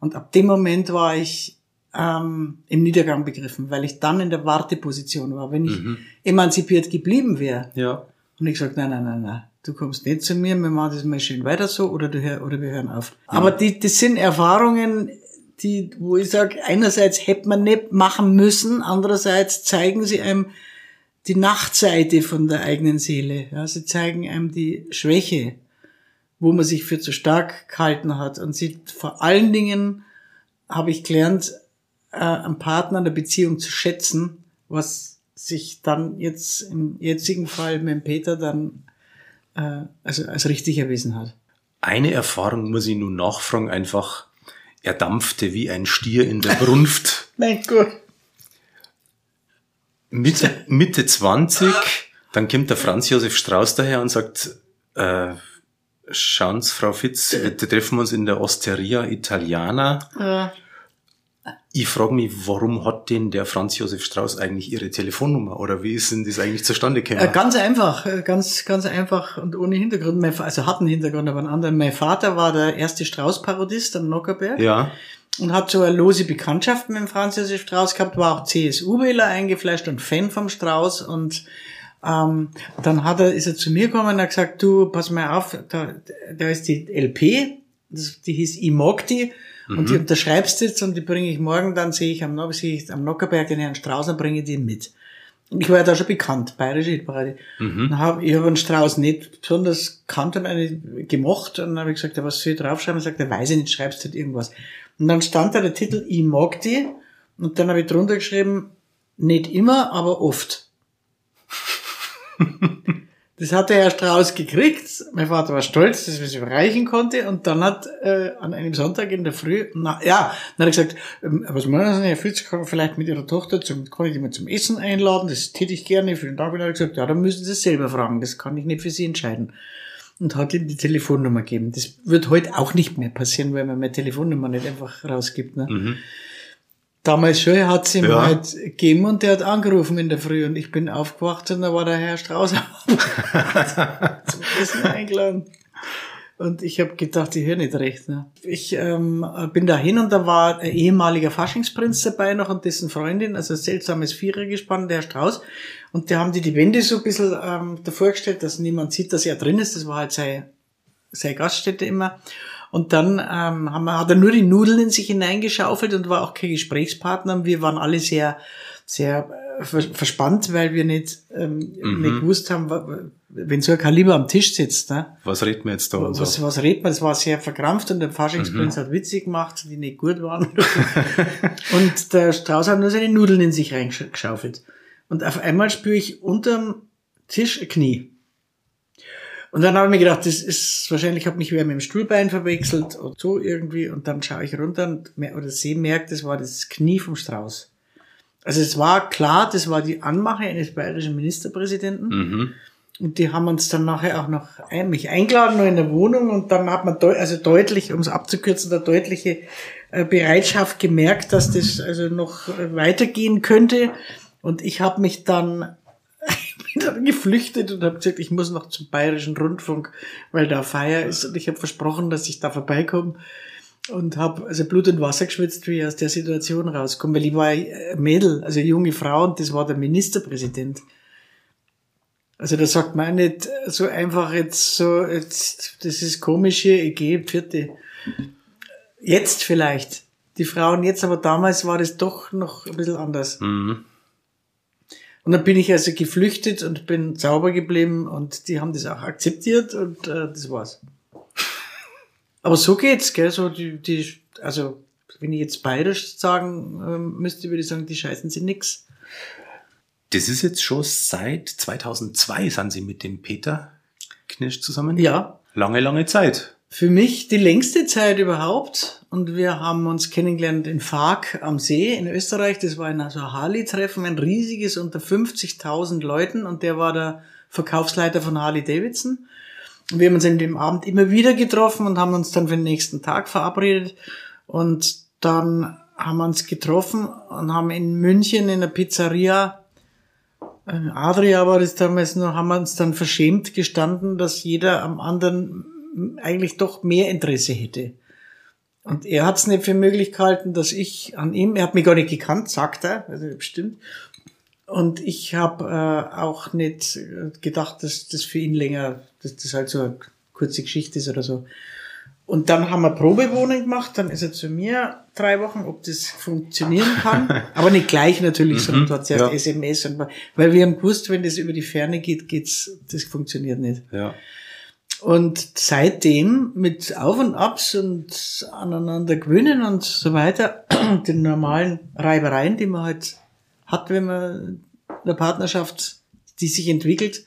und ab dem Moment war ich ähm, im Niedergang begriffen, weil ich dann in der Warteposition war. Wenn ich mhm. emanzipiert geblieben wäre ja. und ich gesagt, nein, nein, nein, nein, du kommst nicht zu mir, wir machen das mal schön weiter so oder, du hör, oder wir hören auf. Ja. Aber die, das sind Erfahrungen, die, wo ich sage, einerseits hätte man nicht machen müssen, andererseits zeigen sie einem die Nachtseite von der eigenen Seele. Ja, sie zeigen einem die Schwäche, wo man sich für zu stark gehalten hat. Und sie vor allen Dingen habe ich gelernt, äh, einen Partner in der Beziehung zu schätzen, was sich dann jetzt im jetzigen Fall mit dem Peter dann äh, also als richtig erwiesen hat. Eine Erfahrung muss ich nun nachfragen, einfach er dampfte wie ein Stier in der Brunft. mein Gott. Mitte, Mitte 20, dann kommt der Franz Josef Strauß daher und sagt, äh, schauen Sie, Frau Fitz, wir treffen uns in der Osteria Italiana. Äh, Ich frage mich, warum hat denn der Franz Josef Strauß eigentlich Ihre Telefonnummer? Oder wie ist denn das eigentlich zustande Äh, gekommen? ganz einfach, äh, ganz, ganz einfach und ohne Hintergrund. Mein, also hat einen Hintergrund, aber einen anderen. Mein Vater war der erste Strauß-Parodist am Nockerberg Ja. und hat so eine lose Bekanntschaft mit dem Franz Josef Strauß gehabt, war auch CSU-Wähler eingefleischt und Fan vom Strauß und ähm, dann hat er, ist er zu mir gekommen und hat gesagt, du, pass mal auf, da, da ist die LP, das, die hieß I mag die, und die unterschreibst jetzt und die bringe ich morgen, dann sehe ich am, sehe ich am Nockerberg den Herrn Strauß und bringe die mit. Und ich war ja da schon bekannt, bayerische Hitparade. Dann hab, ich habe einen Strauß nicht besonders kannt und eine gemocht und dann habe ich gesagt, ja, was soll ich draufschreiben? Und sagt er, weiß ich nicht, schreibst halt irgendwas. Und dann stand da der Titel, ich mag die und dann habe ich drunter geschrieben, nicht immer, aber oft. Das hat der Herr Strauß gekriegt. Mein Vater war stolz, dass er es überreichen konnte. Und dann hat äh, an einem Sonntag in der Früh, na, ja, dann hat er gesagt, ähm, was meinen Sie, Herr Fritz, kann man vielleicht mit Ihrer Tochter zum, kann ich die mal zum Essen einladen? Das täte ich gerne. Vielen Dank. Und dann hat er gesagt, ja, dann müssen Sie es selber fragen. Das kann ich nicht für Sie entscheiden. Und hat ihm die Telefonnummer gegeben. Das wird heute auch nicht mehr passieren, weil man meine Telefonnummer nicht einfach rausgibt. Ne? Damals schon hat sie ihm Ja. halt gegeben und der hat angerufen in der Früh und ich bin aufgewacht und da war der Herr Strauß zum Essen eingeladen. Und ich habe gedacht, ich höre nicht recht. Ne? Ich ähm, bin da hin und da war ein ehemaliger Faschingsprinz dabei noch und dessen Freundin, also ein seltsames Vierergespann, der Herr Strauß. Und da haben die die Wände so ein bisschen ähm, davor gestellt, dass niemand sieht, dass er drin ist. Das war halt seine, seine Gaststätte immer. Und dann ähm, haben wir, hat er nur die Nudeln in sich hineingeschaufelt und war auch kein Gesprächspartner. Und wir waren alle sehr, sehr äh, vers- verspannt, weil wir nicht, ähm, nicht gewusst haben, wenn so ein Kaliber am Tisch sitzt. Ne? Was reden wir jetzt da und Was, so? was redet man? Das war sehr verkrampft und der Faschingsprinz hat Witze gemacht, die nicht gut waren. und der Strauß hat nur seine Nudeln in sich reingeschaufelt. Und auf einmal spüre ich unterm Tisch ein Knie. Und dann habe ich mir gedacht, das ist wahrscheinlich, hat mich wer mit dem Stuhlbein verwechselt oder so irgendwie. Und dann schaue ich runter und mer- oder sehe, merkt, das war das Knie vom Strauß. Also es war klar, das war die Anmache eines bayerischen Ministerpräsidenten. Mhm. Und die haben uns dann nachher auch noch ein, mich eingeladen, noch in der Wohnung. Und dann hat man deu also deutlich, um es abzukürzen, da deutliche äh, Bereitschaft gemerkt, dass das also noch äh, weitergehen könnte. Und ich habe mich dann, bin dann geflüchtet und habe gesagt, ich muss noch zum Bayerischen Rundfunk, weil da Feier ist. Und ich habe versprochen, dass ich da vorbeikomme. Und habe also Blut und Wasser geschwitzt, wie ich aus der Situation rauskomme. Weil ich war ein Mädel, also eine junge Frau und das war der Ministerpräsident. Also da sagt man nicht so einfach jetzt so, jetzt, das ist komisch hier, ich gehe vierte. Jetzt vielleicht. Die Frauen jetzt, aber damals war das doch noch ein bisschen anders. Mhm. Und dann bin ich also geflüchtet und bin sauber geblieben und die haben das auch akzeptiert und äh, das war's. Aber so geht's, gell? So die, die, also wenn ich jetzt bayerisch sagen ähm, müsste, würde ich sagen, die scheißen sie nix. Das ist jetzt schon seit 2002 sind Sie mit dem Peter Knirsch zusammen? Ja, Lange, lange Zeit. Für mich die längste Zeit überhaupt. Und wir haben uns kennengelernt in Fark am See in Österreich. Das war ein Harley-Treffen, ein riesiges unter 50.000 Leuten. Und der war der Verkaufsleiter von Harley Davidson. Und wir haben uns an dem Abend immer wieder getroffen und haben uns dann für den nächsten Tag verabredet. Und dann haben wir uns getroffen und haben in München in der Pizzeria äh, Adria war das damals noch, haben wir uns dann verschämt gestanden, dass jeder am anderen eigentlich doch mehr Interesse hätte. Und er hat es nicht für möglich gehalten, dass ich an ihm, er hat mich gar nicht gekannt, sagt er, also bestimmt. Und ich habe äh, auch nicht äh, gedacht, dass das für ihn länger, dass das halt so eine kurze Geschichte ist oder so. Und dann haben wir Probewohnung gemacht, dann ist er zu mir drei Wochen, ob das funktionieren kann. Aber nicht gleich natürlich, sondern dort zuerst ja. SMS. Und, weil wir haben gewusst, wenn das über die Ferne geht, geht's, das funktioniert nicht. Ja. Und seitdem mit Auf und Abs und aneinander gewöhnen und so weiter, den normalen Reibereien, die man halt hat, wenn man eine Partnerschaft, die sich entwickelt,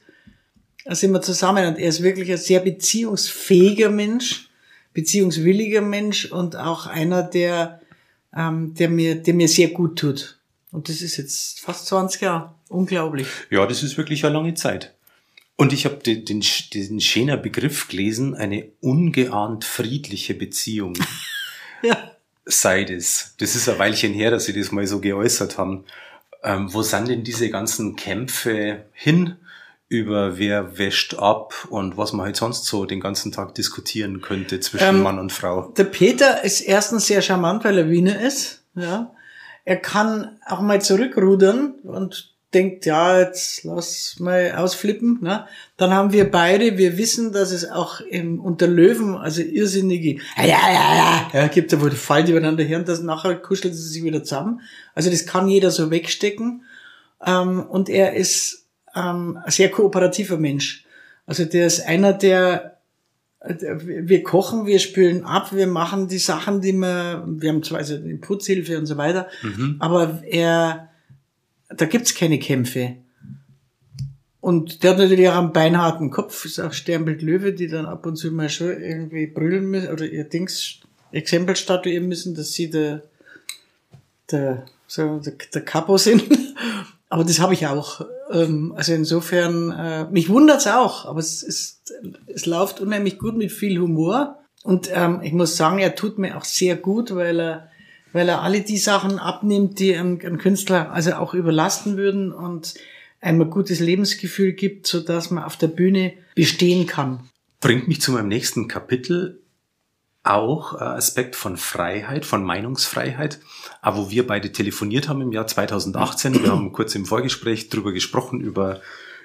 sind wir zusammen. Und er ist wirklich ein sehr beziehungsfähiger Mensch, beziehungswilliger Mensch und auch einer, der, ähm, der mir, der mir sehr gut tut. Und das ist jetzt fast 20 Jahre. unglaublich. Ja, das ist wirklich eine lange Zeit. Und ich habe den, den, den schöner Begriff gelesen, eine ungeahnt friedliche Beziehung. Ja. sei das. Das ist ein Weilchen her, dass sie das mal so geäußert haben. Ähm, wo sind denn diese ganzen Kämpfe hin? über wer wäscht ab und was man halt sonst so den ganzen Tag diskutieren könnte zwischen Ähm, Mann und Frau. Der Peter ist erstens sehr charmant, weil er Wiener ist. Ja. Er kann auch mal zurückrudern und denkt, ja, jetzt lass mal ausflippen. Ne? Dann haben wir beide, wir wissen, dass es auch im, unter Löwen, also irrsinnige, ja, ja, ja, ja, ja gibt da, wo die fallen übereinander her und das nachher kuscheln sie sich wieder zusammen. Also das kann jeder so wegstecken. Ähm, und er ist ähm, ein sehr kooperativer Mensch. Also der ist einer, der wir kochen, wir spülen ab, wir machen die Sachen, die wir, wir haben zwar also die Putzhilfe und so weiter, aber er, da gibt's keine Kämpfe. Und der hat natürlich auch einen beinharten Kopf, ist auch Sternbild Löwe, die dann ab und zu mal schon irgendwie brüllen müssen oder ihr Dings Exempel statuieren müssen, dass sie der, der, so, der, der Capo sind. Aber das habe ich auch. Ähm, Also insofern, äh, mich wundert's auch, aber es ist, es läuft unheimlich gut mit viel Humor. Und ähm, ich muss sagen, er tut mir auch sehr gut, weil er, weil er alle die Sachen abnimmt, die ein, ein Künstler also auch überlasten würden und einem ein gutes Lebensgefühl gibt, so dass man auf der Bühne bestehen kann. Bringt mich zu meinem nächsten Kapitel auch äh, Aspekt von Freiheit, von Meinungsfreiheit. Aber wo wir beide telefoniert haben im Jahr 2018, wir haben kurz im Vorgespräch drüber gesprochen, über,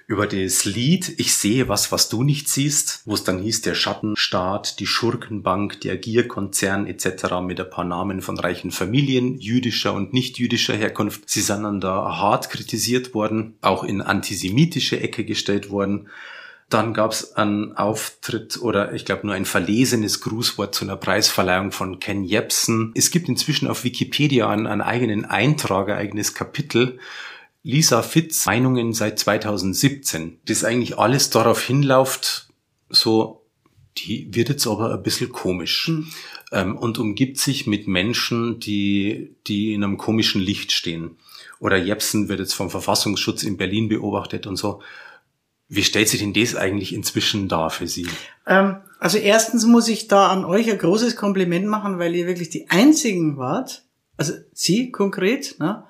über das Lied Ich sehe was, was du nicht siehst, wo es dann hieß, der Schattenstaat, die Schurkenbank, der Gierkonzern etc. mit ein paar Namen von reichen Familien, jüdischer und nicht jüdischer Herkunft. Sie sind dann da hart kritisiert worden, auch in antisemitische Ecke gestellt worden. Dann gab es einen Auftritt oder ich glaube nur ein verlesenes Grußwort zu einer Preisverleihung von Ken Jebsen. Es gibt inzwischen auf Wikipedia einen, einen eigenen Eintrag, ein eigenes Kapitel. Lisa Fitz Meinungen seit 2017. Das eigentlich alles darauf hinläuft, so, die wird jetzt aber ein bisschen komisch. Ähm, und umgibt sich mit Menschen, die, die in einem komischen Licht stehen. Oder Jepsen wird jetzt vom Verfassungsschutz in Berlin beobachtet und so. Wie stellt sich denn das eigentlich inzwischen dar für Sie? Ähm, also erstens muss ich da an euch ein großes Kompliment machen, weil ihr wirklich die einzigen wart, also Sie konkret, ne,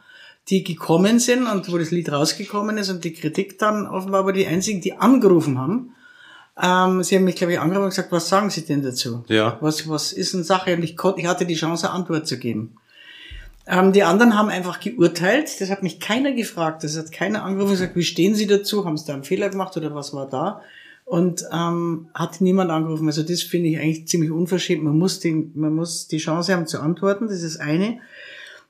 die gekommen sind und wo das Lied rausgekommen ist und die Kritik dann offenbar aber die einzigen, die angerufen haben. Ähm, Sie haben mich, glaube ich, angerufen und gesagt, was sagen Sie denn dazu? Ja. Was, was ist eine Sache? Und ich, konnte, ich hatte die Chance, eine Antwort zu geben. Ähm, die anderen haben einfach geurteilt. Das hat mich keiner gefragt. Das hat keiner angerufen und gesagt, wie stehen Sie dazu? Haben Sie da einen Fehler gemacht oder was war da? Und ähm, hat niemand angerufen. Also das finde ich eigentlich ziemlich unverschämt. Man muss, den, man muss die Chance haben zu antworten. Das ist das eine.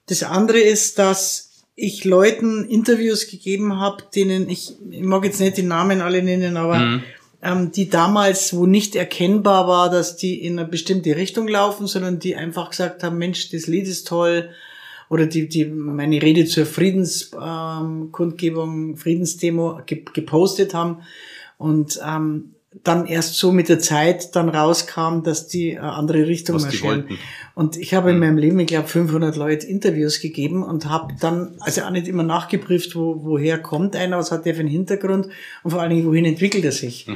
Das andere ist, dass ich Leuten Interviews gegeben habe, denen ich, ich mag jetzt nicht die Namen alle nennen, aber ähm, die damals, wo nicht erkennbar war, dass die in eine bestimmte Richtung laufen, sondern die einfach gesagt haben, Mensch, das Lied ist toll, oder die, die meine Rede zur Friedenskundgebung, ähm, Friedensdemo ge gepostet haben. Und ähm, dann erst so mit der Zeit dann rauskam, dass die eine andere Richtung Was wollten. Und ich habe in meinem Leben, ich glaube, 500 Leute Interviews gegeben und habe dann also auch nicht immer nachgeprüft, wo, woher kommt einer, was hat der für einen Hintergrund und vor allen Dingen, wohin entwickelt er sich.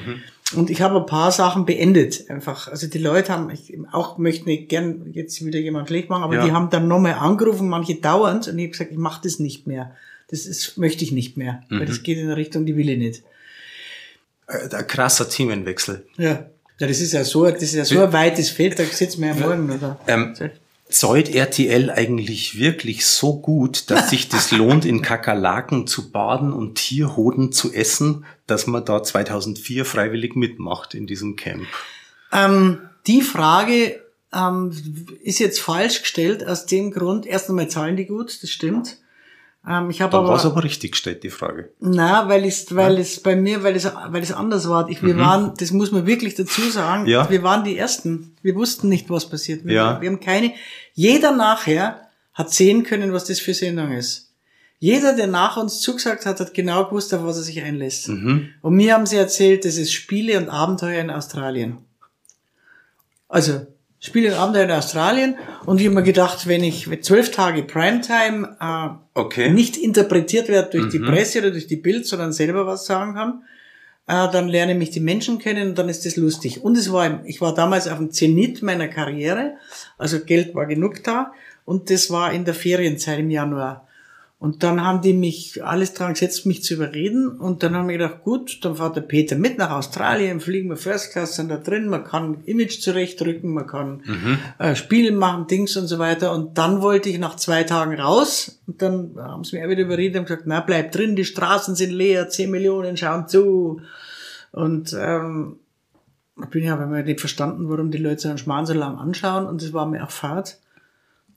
Und ich habe ein paar Sachen beendet, einfach. Also die Leute haben, ich auch möchte nicht gern jetzt wieder jemand schlecht machen, aber Ja. die haben dann nochmal angerufen, manche dauernd, und ich habe gesagt, ich mache das nicht mehr. Das ist, möchte ich nicht mehr, weil das geht in eine Richtung, die will ich nicht. Äh, Ein krasser Themenwechsel. Ja. Ja, das ist ja so, das ist ja so ein weites Feld, da sitzen wir ja morgen, oder? Ähm, Zollt RTL eigentlich wirklich so gut, dass sich das lohnt, in Kakerlaken zu baden und Tierhoden zu essen, dass man da 2004 freiwillig mitmacht in diesem Camp? Ähm, die Frage ähm, ist jetzt falsch gestellt aus dem Grund, erst einmal zahlen die gut, das stimmt. Ähm, ich habe Da aber, war es aber richtig gestellt, die Frage. na, weil es, weil es bei mir, weil es, weil es anders war. Ich, wir waren, das muss man wirklich dazu sagen, Mhm. Ja. wir waren die Ersten. Wir wussten nicht, was passiert. Wir, Ja. wir haben keine, jeder nachher hat sehen können, was das für Sendung ist. Jeder, der nach uns zugesagt hat, hat genau gewusst, auf was er sich einlässt. Mhm. Und mir haben sie erzählt, das ist Spiele und Abenteuer in Australien. Also, spiele ein Abenteuer in Australien und ich habe mir gedacht, wenn ich zwölf Tage Primetime äh, Okay. nicht interpretiert werde durch die Mhm. Presse oder durch die Bild, sondern selber was sagen kann, äh, dann lerne mich die Menschen kennen und dann ist das lustig. Und es war, ich war damals auf dem Zenit meiner Karriere, also Geld war genug da und das war in der Ferienzeit im Januar. Und dann haben die mich alles dran gesetzt, mich zu überreden. Und dann haben wir gedacht, gut, dann fährt der Peter mit nach Australien, fliegen wir First Class, sind da drin, man kann Image zurechtrücken, man kann äh, Spiele machen, Dings und so weiter. Und dann wollte ich nach zwei Tagen raus. Und dann haben sie mir auch wieder überredet und gesagt, na, bleib drin, die Straßen sind leer, 10 Millionen schauen zu. Und ähm, ich bin ja, aber immer nicht verstanden, warum die Leute so einen Schmarrn so lang anschauen. Und das war mir auch fad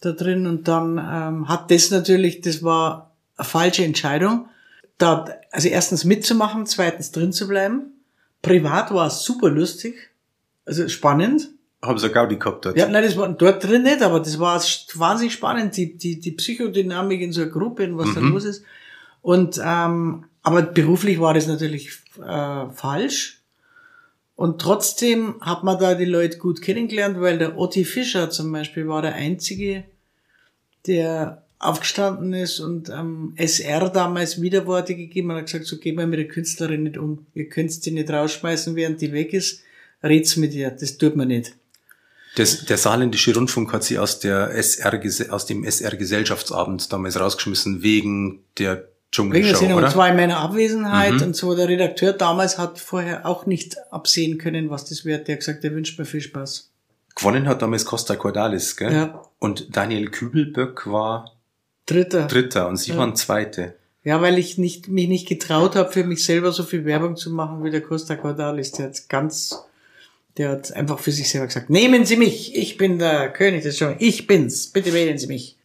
da drin. Und dann ähm, hat das natürlich, das war eine falsche Entscheidung. Da, also erstens mitzumachen, zweitens drin zu bleiben. Privat war es super lustig, also spannend. Haben sie Gaudi gehabt dort. Ja, nein, das war dort drin nicht, aber das war wahnsinnig spannend, die, die, die Psychodynamik in so einer Gruppe und was da los ist. Und ähm, aber beruflich war das natürlich äh, falsch. Und trotzdem hat man da die Leute gut kennengelernt, weil der Otti Fischer zum Beispiel war der Einzige, der aufgestanden ist und am SR damals Widerworte gegeben hat, hat gesagt, so geht man mit der Künstlerin nicht um. Ihr könnt sie nicht rausschmeißen, während die weg ist. Red's mit ihr. Das tut man nicht. Das, der saarländische Rundfunk hat sie aus, der SR, aus dem SR-Gesellschaftsabend damals rausgeschmissen, Wegen der Dschungelshow, und oder? zwar in meiner Abwesenheit und so. Der Redakteur damals hat vorher auch nicht absehen können, was das wird. Der hat gesagt, der wünscht mir viel Spaß. Gewonnen hat damals Costa Cordalis, gell? Ja. Und Daniel Kübelböck war Dritter. Dritter und sie waren Zweite. Ja, weil ich nicht, mich nicht getraut habe, für mich selber so viel Werbung zu machen wie der Costa Cordalis. Der hat ganz, der hat einfach für sich selber gesagt, nehmen Sie mich, ich bin der König des Show, ich bin's, bitte wählen Sie mich.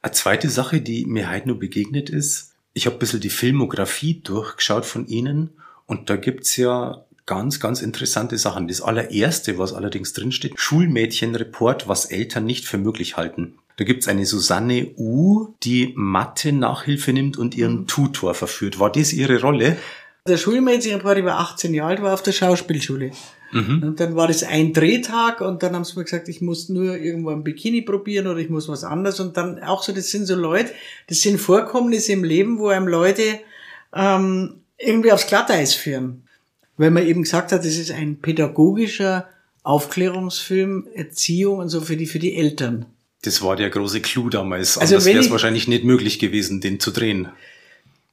Eine zweite Sache, die mir heute nur begegnet ist, ich habe ein bisschen die Filmografie durchgeschaut von Ihnen und da gibt's ja ganz, ganz interessante Sachen. Das allererste, was allerdings drinsteht, Schulmädchenreport, was Eltern nicht für möglich halten. Da gibt's eine Susanne U, die Mathe-Nachhilfe nimmt und ihren Tutor verführt. War das ihre Rolle? Der Schulmädchenreport, ich war 18 Jahre alt, war auf der Schauspielschule. Und dann war das ein Drehtag und dann haben sie mir gesagt, ich muss nur irgendwo ein Bikini probieren oder ich muss was anderes. Und dann auch so, das sind so Leute, das sind Vorkommnisse im Leben, wo einem Leute ähm, irgendwie aufs Glatteis führen. Weil man eben gesagt hat, das ist ein pädagogischer Aufklärungsfilm, Erziehung und so für die, für die Eltern. Das war der große Clou damals. Also Anders wäre es ich- wahrscheinlich nicht möglich gewesen, den zu drehen.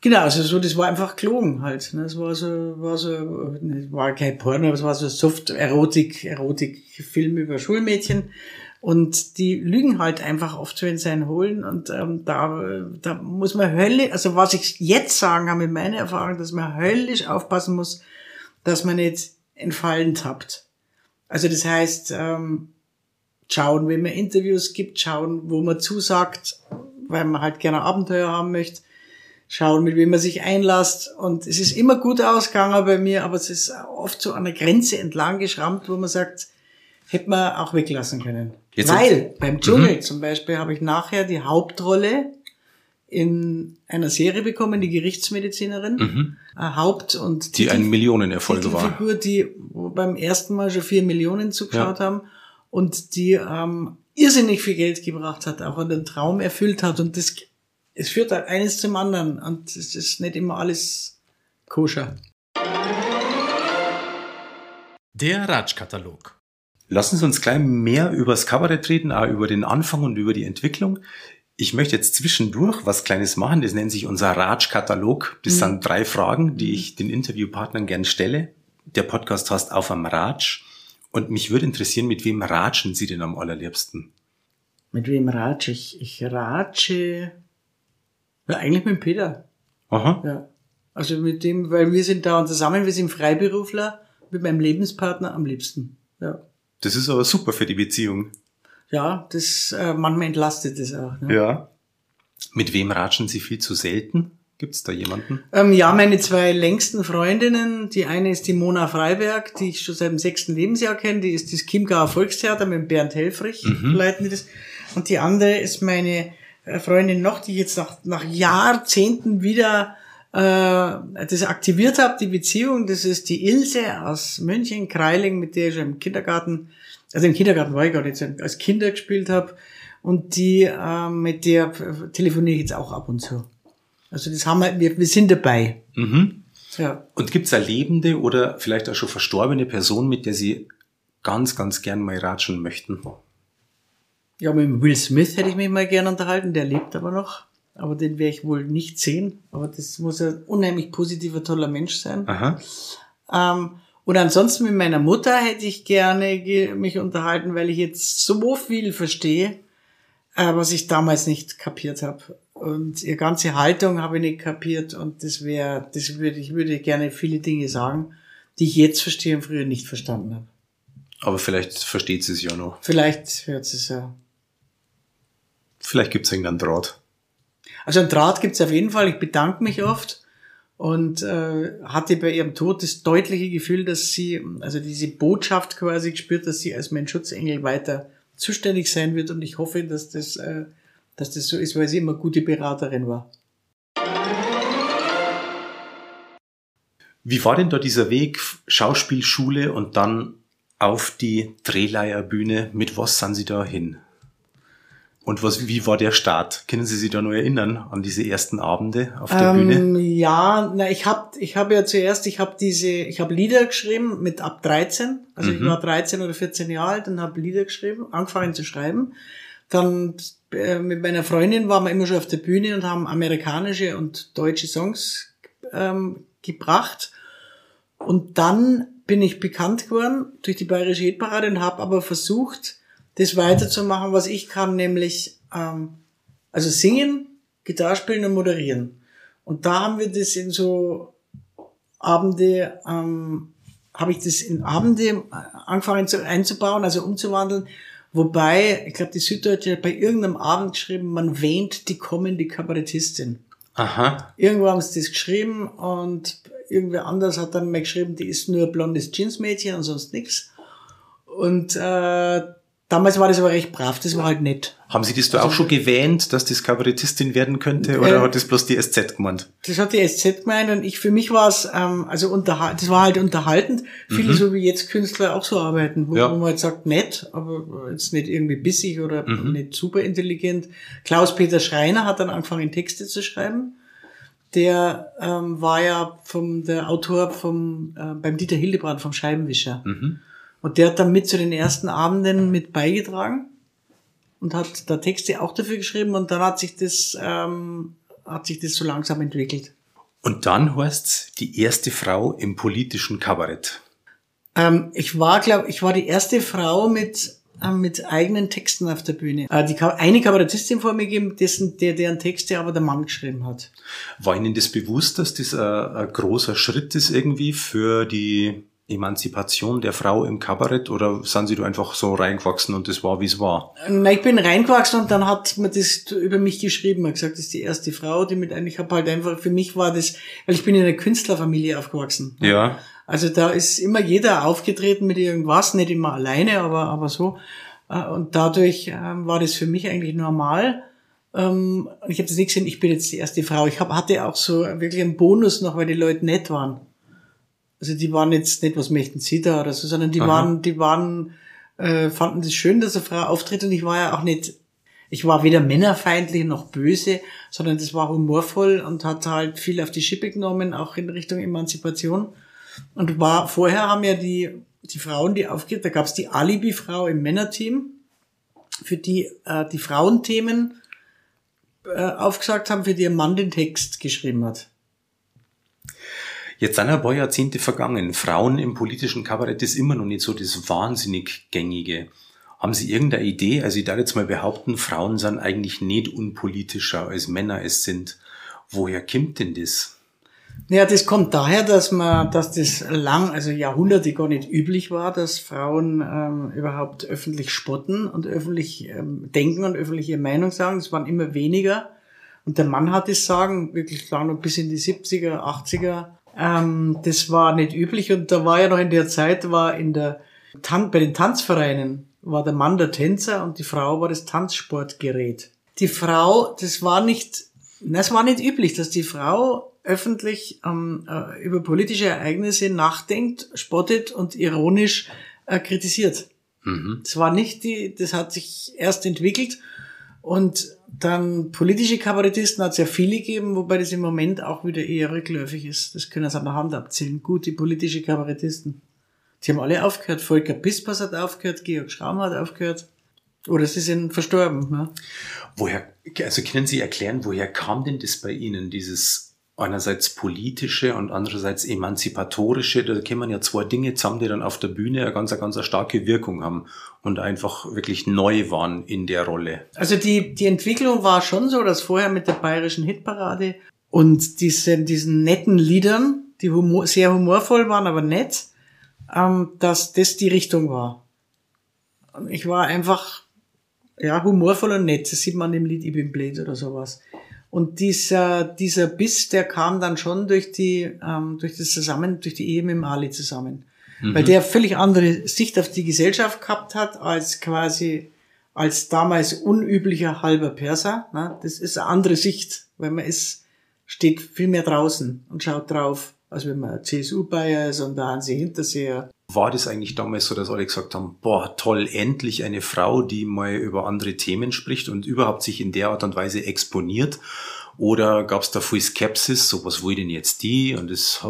Genau, also so, das war einfach gelogen halt. Ne? Es war so, war so, es war kein Porno, es war so Soft Erotik, Erotik-Film über Schulmädchen. Und die lügen halt einfach oft so in seinen Holen und ähm, da, da muss man höllisch, also was ich jetzt sagen kann mit meiner Erfahrung, dass man höllisch aufpassen muss, dass man nicht in Fallen tappt. Also das heißt, ähm, schauen, wenn man Interviews gibt, schauen, wo man zusagt, weil man halt gerne Abenteuer haben möchte schauen, mit wem man sich einlasst. Und es ist immer gut ausgegangen bei mir, aber es ist oft so an der Grenze entlang geschrammt, wo man sagt, hätte man auch weglassen können. Jetzt Weil beim Dschungel zum Beispiel habe ich nachher die Hauptrolle in einer Serie bekommen, die Gerichtsmedizinerin, äh, Haupt- und Mhm. Die ein Millionenerfolg war. Titelfigur, die beim ersten Mal schon vier Millionen zugeschaut haben und die ähm, irrsinnig viel Geld gebracht hat, auch einen Traum erfüllt hat und das es führt halt eines zum anderen und es ist nicht immer alles koscher. Der Ratschkatalog. Lassen Sie uns gleich mehr über das Kabarett reden, auch über den Anfang und über die Entwicklung. Ich möchte jetzt zwischendurch was Kleines machen, das nennt sich unser Ratschkatalog. Das sind drei Fragen, die ich den Interviewpartnern gern stelle. Der Podcast heißt Auf am Ratsch. Und mich würde interessieren, mit wem ratschen Sie denn am allerliebsten? Mit wem ratsche ich? Ich ratsche ja, eigentlich mit dem Peter. Aha. Ja. Also mit dem, weil wir sind da und zusammen, wir sind Freiberufler, mit meinem Lebenspartner am liebsten. Ja. Das ist aber super für die Beziehung. Ja, das äh, manchmal entlastet es auch. Ne? Ja. Mit wem ratschen Sie viel zu selten? Gibt's da jemanden? Ähm, ja, meine zwei längsten Freundinnen, die eine ist die Mona Freiberg, die ich schon seit dem sechsten Lebensjahr kenne, die ist das Chiemgauer Volkstheater mit Bernd Helfrich, leiten die das. Und die andere ist meine Freundin noch, die ich jetzt nach, nach Jahrzehnten wieder äh, das aktiviert habe, die Beziehung. Das ist die Ilse aus München, Kreiling, mit der ich im Kindergarten also im Kindergarten war ich gar nicht, als Kinder gespielt habe. Und die, äh, mit der telefoniere ich jetzt auch ab und zu. Also das haben wir, wir, wir sind dabei. Mhm. Ja. Und gibt's eine lebende oder vielleicht auch schon verstorbene Person, mit der Sie ganz, ganz gern mal ratschen möchten? Ja, mit Will Smith hätte ich mich mal gern unterhalten, der lebt aber noch. Aber den werde ich wohl nicht sehen. Aber das muss ein unheimlich positiver, toller Mensch sein. Aha. Ähm, und ansonsten mit meiner Mutter hätte ich gerne ge- mich unterhalten, weil ich jetzt so viel verstehe, äh, was ich damals nicht kapiert habe. Und ihre ganze Haltung habe ich nicht kapiert. Und das wäre, das würde, ich würde gerne viele Dinge sagen, die ich jetzt verstehe und früher nicht verstanden habe. Aber vielleicht versteht sie es ja noch. Vielleicht hört sie es ja. Vielleicht gibt's irgendeinen Draht. Also ein Draht gibt's auf jeden Fall. Ich bedanke mich oft und äh, hatte bei ihrem Tod das deutliche Gefühl, dass sie, also diese Botschaft quasi gespürt, dass sie als mein Schutzengel weiter zuständig sein wird. Und ich hoffe, dass das, äh, dass das so ist, weil sie immer gute Beraterin war. Wie war denn da dieser Weg, Schauspielschule und dann auf die Drehleierbühne? Mit was sind Sie da hin? Und was, wie war der Start? Können Sie sich da noch erinnern an diese ersten Abende auf der Bühne? Ähm, ja, na, ich habe ich hab ja zuerst, ich habe diese, ich habe Lieder geschrieben mit ab 13. Also ich Mhm. war 13 oder 14 Jahre alt und habe Lieder geschrieben, angefangen zu schreiben. Dann äh, mit meiner Freundin waren wir immer schon auf der Bühne und haben amerikanische und deutsche Songs ähm, gebracht. Und dann bin ich bekannt geworden durch die Bayerische Hitparade und habe aber versucht, das weiterzumachen, was ich kann, nämlich ähm, also singen, Gitarre spielen und moderieren. Und da haben wir das in so Abende, ähm, habe ich das in Abende äh, angefangen zu, einzubauen, also umzuwandeln. Wobei, ich glaube, die Süddeutsche hat bei irgendeinem Abend geschrieben, man wähnt die kommende Kabarettistin. Aha. Irgendwo haben sie das geschrieben und irgendwer anders hat dann mal geschrieben, die ist nur blondes Jeansmädchen und sonst nix. Und äh, damals war das aber recht brav, das war halt nett. Haben Sie das da auch schon gewähnt, dass das Kabarettistin werden könnte? Oder Äh, hat das bloß die SZ gemeint? Das hat die SZ gemeint und ich, für mich war es, ähm, also unterhal das war halt unterhaltend. Viele so wie jetzt Künstler auch so arbeiten, wo, Mhm. Ja. wo man halt sagt, nett, aber jetzt nicht irgendwie bissig oder Mhm. nicht super intelligent. Klaus-Peter Schreiner hat dann angefangen, Texte zu schreiben. Der ähm, war ja vom, der Autor vom, äh, beim Dieter Hildebrand vom Scheibenwischer. Mhm. Und der hat dann mit zu den ersten Abenden mit beigetragen und hat da Texte auch dafür geschrieben und dann hat sich das, ähm, hat sich das so langsam entwickelt. Und dann heißt's die erste Frau im politischen Kabarett. Ähm, ich war, glaube ich, war die erste Frau mit äh, mit eigenen Texten auf der Bühne. Äh, die eine Kabarettistin vor mir gegeben, dessen, der, deren Texte aber der Mann geschrieben hat. War Ihnen das bewusst, dass das ein, ein großer Schritt ist irgendwie für die Emanzipation der Frau im Kabarett oder sind Sie da einfach so reingewachsen und das war, wie es war? Na, ich bin reingewachsen und dann hat man das über mich geschrieben. Man hat gesagt, das ist die erste Frau, die mit eigentlich, ich habe halt einfach, für mich war das, weil ich bin in einer Künstlerfamilie aufgewachsen. Ja. Also da ist immer jeder aufgetreten mit irgendwas, nicht immer alleine, aber, aber so. Äh, Und dadurch ähm, war das für mich eigentlich normal. Ähm, und Ich habe das nicht gesehen, ich bin jetzt die erste Frau. Ich hab, hatte auch so wirklich einen Bonus noch, weil die Leute nett waren. Also die waren jetzt nicht, was möchten Sie da oder so, sondern die Aha. waren, die waren, äh, fanden das schön, dass eine Frau auftritt und ich war ja auch nicht, ich war weder männerfeindlich noch böse, sondern das war humorvoll und hat halt viel auf die Schippe genommen, auch in Richtung Emanzipation. Und war, vorher haben ja die, die Frauen, die aufgeht, da gab's die Alibi-Frau im Männerteam, für die äh, die Frauenthemen äh, aufgesagt haben, für die ihr Mann den Text geschrieben hat. Jetzt sind ein paar Jahrzehnte vergangen. Frauen im politischen Kabarett ist immer noch nicht so das wahnsinnig gängige. Haben Sie irgendeine Idee? Also ich darf jetzt mal behaupten, Frauen sind eigentlich nicht unpolitischer als Männer es sind. Woher kommt denn das? Ja, das kommt daher, dass man, dass das lang, also Jahrhunderte gar nicht üblich war, dass Frauen ähm, überhaupt öffentlich spotten und öffentlich ähm, denken und öffentlich ihre Meinung sagen. Es waren immer weniger. Und der Mann hat es sagen, wirklich lang noch bis in die 70er, 80er. Ähm, das war nicht üblich. Und da war ja noch in der Zeit, war in der Tan bei den Tanzvereinen war der Mann der Tänzer und die Frau war das Tanzsportgerät. Die Frau, das war nicht, das war nicht üblich, dass die Frau öffentlich ähm, äh, über politische Ereignisse nachdenkt, spottet und ironisch äh, kritisiert. Mhm. Das war nicht die, das hat sich erst entwickelt und dann politische Kabarettisten hat es ja viele gegeben, wobei das im Moment auch wieder eher rückläufig ist. Das können Sie an der Hand abzählen. Gute politische Kabarettisten. Die haben alle aufgehört. Volker Pispers hat aufgehört, Georg Schramm hat aufgehört. Oder sie sind verstorben. Ne? Woher, also können Sie erklären, woher kam denn das bei Ihnen, dieses einerseits politische und andererseits emanzipatorische, da kämen ja zwei Dinge zusammen, die dann auf der Bühne eine ganz, ganz starke Wirkung haben und einfach wirklich neu waren in der Rolle. Also die, die Entwicklung war schon so, dass vorher mit der bayerischen Hitparade und diesen, diesen netten Liedern, die humor, sehr humorvoll waren, aber nett, ähm, dass das die Richtung war. Ich war einfach, ja, humorvoll und nett. Das sieht man im Lied Ich bin blöd oder sowas. Und dieser, dieser Biss, der kam dann schon durch die, ähm, durch das Zusammen, durch die Ehe mit dem Ali zusammen. Weil der völlig andere Sicht auf die Gesellschaft gehabt hat, als quasi, als damals unüblicher halber Perser. Ne? Das ist eine andere Sicht, weil man ist, steht viel mehr draußen und schaut drauf, als wenn man CSU-Bayer ist und da Hansi Hinterseher. War das eigentlich damals so, dass alle gesagt haben, boah, toll, endlich eine Frau, die mal über andere Themen spricht und überhaupt sich in der Art und Weise exponiert? Oder gab es da viel Skepsis, so was will denn jetzt die? Und das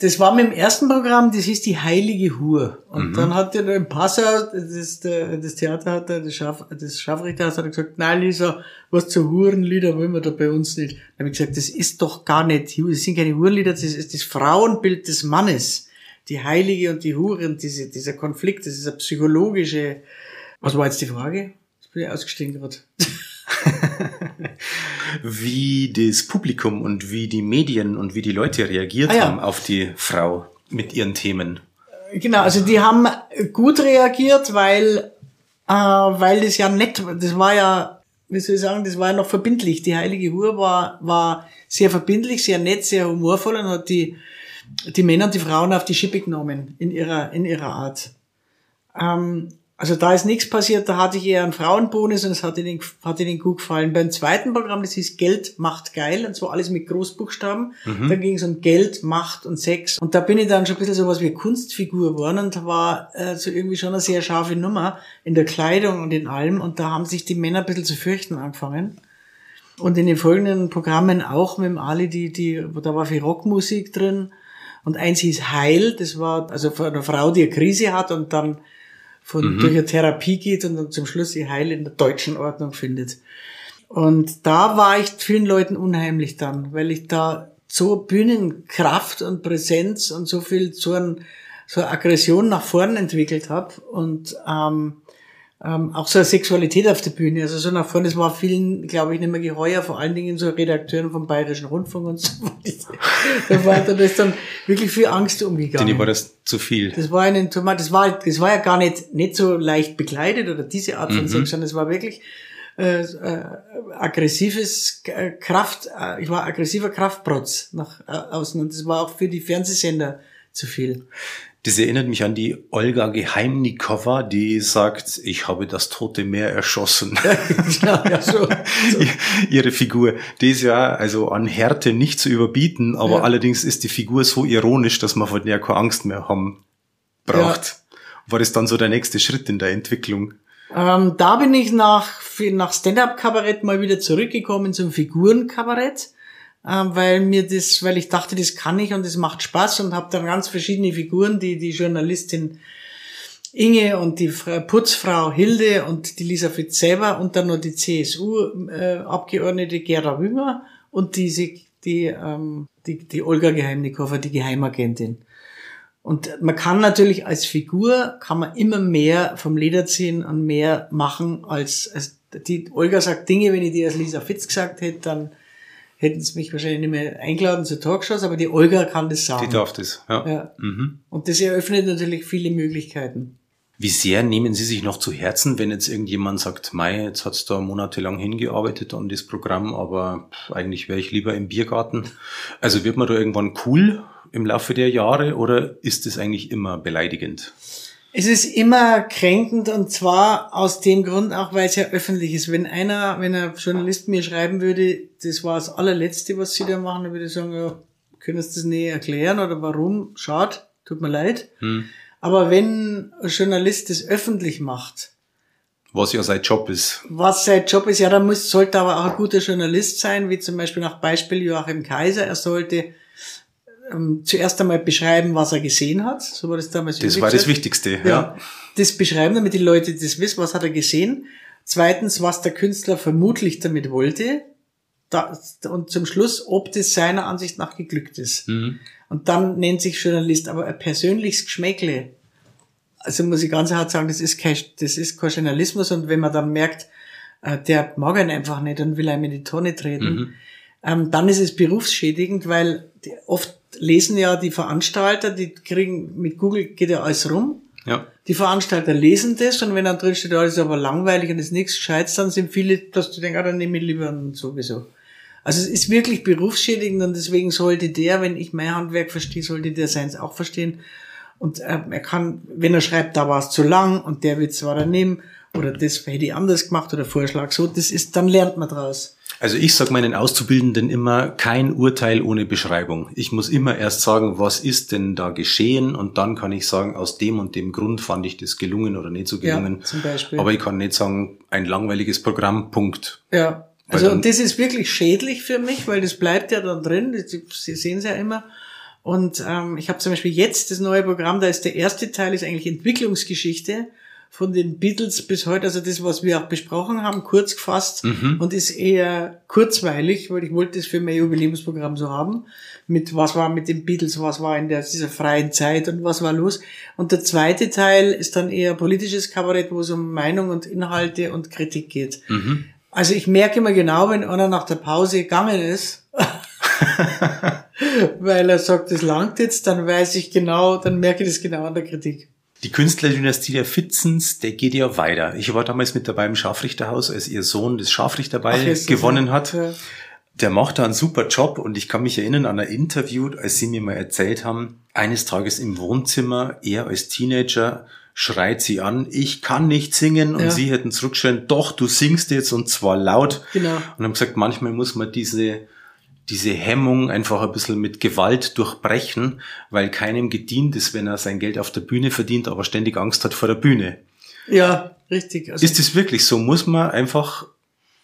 das war mit dem ersten Programm, das hieß die Heilige Hur. Und dann hat der im Passau, das, das Theater hat der, das, Schaf, das Scharfrichter hat gesagt, nein Lisa, was zu Hurenlieder wollen wir da bei uns nicht. Dann habe ich gesagt, das ist doch gar nicht, das sind keine Hurenlieder, das ist das Frauenbild des Mannes. Die Heilige und die Hure und diese, dieser Konflikt, das ist eine psychologische, was war jetzt die Frage? Jetzt bin ich ausgestiegen gerade. wie das Publikum und wie die Medien und wie die Leute reagiert Ah, ja. haben auf die Frau mit ihren Themen. Genau, also die haben gut reagiert, weil, äh, weil das ja nett, das war ja, wie soll ich sagen, das war ja noch verbindlich. Die Heilige Hure war, war sehr verbindlich, sehr nett, sehr humorvoll und hat die, die Männer und die Frauen auf die Schippe genommen in ihrer, in ihrer Art. Ähm, also da ist nichts passiert, da hatte ich eher einen Frauenbonus und es hat ihnen, hat ihnen gut gefallen. Beim zweiten Programm, das hieß Geld macht geil und zwar alles mit Großbuchstaben. Da ging es um Geld, Macht und Sex. Und da bin ich dann schon ein bisschen sowas wie Kunstfigur geworden und da war äh, so irgendwie schon eine sehr scharfe Nummer in der Kleidung und in allem. Und da haben sich die Männer ein bisschen zu fürchten angefangen. Und in den folgenden Programmen auch mit dem Ali, die, die, da war viel Rockmusik drin. Und eins hieß Heil, das war also von einer Frau, die eine Krise hat und dann von durch eine Therapie geht und dann zum Schluss ihr Heil in der deutschen Ordnung findet. Und da war ich vielen Leuten unheimlich dann, weil ich da so Bühnenkraft und Präsenz und so viel so, ein, so eine Aggression nach vorn entwickelt habe und ähm, ähm, auch so eine Sexualität auf der Bühne, also so nach vorne, das war vielen, glaube ich, nicht mehr geheuer, vor allen Dingen so Redakteuren vom Bayerischen Rundfunk und so. da war da ist dann wirklich viel Angst umgegangen. Denen war das zu viel. Das war ein Tomat, das war, das war ja gar nicht, nicht so leicht bekleidet oder diese Art von Sex, sondern es war wirklich äh, äh, aggressives äh, Kraft, äh, ich war aggressiver Kraftprotz nach äh, außen und das war auch für die Fernsehsender zu viel. Das erinnert mich an die Olga Geheimnikova, die sagt, ich habe das Tote Meer erschossen. genau, ja, so, so. Ihre Figur, die ist ja also an Härte nicht zu überbieten, aber Ja. allerdings ist die Figur so ironisch, dass man von der keine Angst mehr haben braucht. War das dann so der nächste Schritt in der Entwicklung? Ähm, da bin ich nach, nach Stand-up-Kabarett mal wieder zurückgekommen zum Figurenkabarett, weil mir das, weil ich dachte, das kann ich und das macht Spaß und habe dann ganz verschiedene Figuren, die die Journalistin Inge und die Fra- Putzfrau Hilde und die Lisa Fitz selber und dann noch die CSU-Abgeordnete Gera Wünger und diese, die, ähm, die, die Olga Geheimnikowa, die Geheimagentin. Und man kann natürlich als Figur, kann man immer mehr vom Leder ziehen und mehr machen als, als die Olga sagt Dinge, wenn ich die als Lisa Fitz gesagt hätte, dann hätten sie mich wahrscheinlich nicht mehr eingeladen zu Talkshows, aber die Olga kann das sagen. Die darf das, ja. ja. Mhm. Und das eröffnet natürlich viele Möglichkeiten. Wie sehr nehmen Sie sich noch zu Herzen, wenn jetzt irgendjemand sagt, Mai, jetzt hat's da monatelang hingearbeitet an das Programm, aber eigentlich wäre ich lieber im Biergarten. Also wird man da irgendwann cool im Laufe der Jahre oder ist es eigentlich immer beleidigend? Es ist immer kränkend und zwar aus dem Grund auch, weil es ja öffentlich ist. Wenn einer, wenn ein Journalist mir schreiben würde, das war das allerletzte, was Sie da machen, dann würde ich sagen, ja, können Sie das näher erklären oder warum? Schade, tut mir leid. Hm. Aber wenn ein Journalist das öffentlich macht, Was ja sein Job ist. was sein Job ist, ja, dann muss, sollte aber auch ein guter Journalist sein, wie zum Beispiel nach Beispiel Joachim Kaiser. Er sollte ähm, zuerst einmal beschreiben, was er gesehen hat. So war das damals. Das war das. Wichtigste. Ja. Ja. Das beschreiben, damit die Leute das wissen, was hat er gesehen. Zweitens, was der Künstler vermutlich damit wollte. Da, und zum Schluss, ob das seiner Ansicht nach geglückt ist. Mhm. Und dann nennt sich Journalist, aber ein persönliches Geschmäckle. Also muss ich ganz hart sagen, das ist kein, das ist kein Journalismus. Und wenn man dann merkt, äh, der mag ihn einfach nicht und will einem in die Tonne treten, Mhm. ähm, dann ist es berufsschädigend, weil oft lesen ja die Veranstalter, die kriegen, mit Google geht ja alles rum. ja. Die Veranstalter lesen das und wenn dann drin steht, alles ist aber langweilig und ist nichts Gescheites, dann sind viele, dass du denkst, ah, dann nehme ich lieber sowieso. Also es ist wirklich berufsschädigend und deswegen sollte der, wenn ich mein Handwerk verstehe, sollte der seins auch verstehen. Und äh, er kann, wenn er schreibt, da war es zu lang und der Witz war daneben oder das hätte ich anders gemacht oder Vorschlag so, das ist, dann lernt man draus. Also ich sage meinen Auszubildenden immer, kein Urteil ohne Beschreibung. Ich muss immer erst sagen, was ist denn da geschehen und dann kann ich sagen, aus dem und dem Grund fand ich das gelungen oder nicht so Ja, gelungen. zum Beispiel. Aber ich kann nicht sagen, ein langweiliges Programm, Punkt. Ja. Weil Also und das ist wirklich schädlich für mich, weil das bleibt ja dann drin. Das- Sie sehen es ja immer. Und ähm, ich habe zum Beispiel jetzt das neue Programm, da ist der erste Teil ist eigentlich Entwicklungsgeschichte von den Beatles bis heute, also das, was wir auch besprochen haben, kurz gefasst und ist eher kurzweilig, weil ich wollte das für mein Jubiläumsprogramm so haben, mit was war mit den Beatles, was war in der, dieser freien Zeit und was war los. Und der zweite Teil ist dann eher politisches Kabarett, wo es um Meinung und Inhalte und Kritik geht. Also ich merke immer genau, wenn einer nach der Pause gegangen ist, weil er sagt, das langt jetzt, dann weiß ich genau, dann merke ich das genau an der Kritik. Die Künstlerdynastie der Fitzens, der geht ja weiter. Ich war damals mit dabei im Scharfrichterhaus, als ihr Sohn das Scharfrichterball Ach, gewonnen hat. Ja. Der macht da einen super Job und ich kann mich erinnern an ein Interview, als sie mir mal erzählt haben, eines Tages im Wohnzimmer, er als Teenager schreit sie an, ich kann nicht singen und Ja. sie hätten zurückgeschrien, doch, du singst jetzt und zwar laut. Genau. Und haben gesagt, manchmal muss man diese, diese Hemmung einfach ein bisschen mit Gewalt durchbrechen, weil keinem gedient ist, wenn er sein Geld auf der Bühne verdient, aber ständig Angst hat vor der Bühne. Ja, richtig. Also, Ist es wirklich so? Muss man einfach,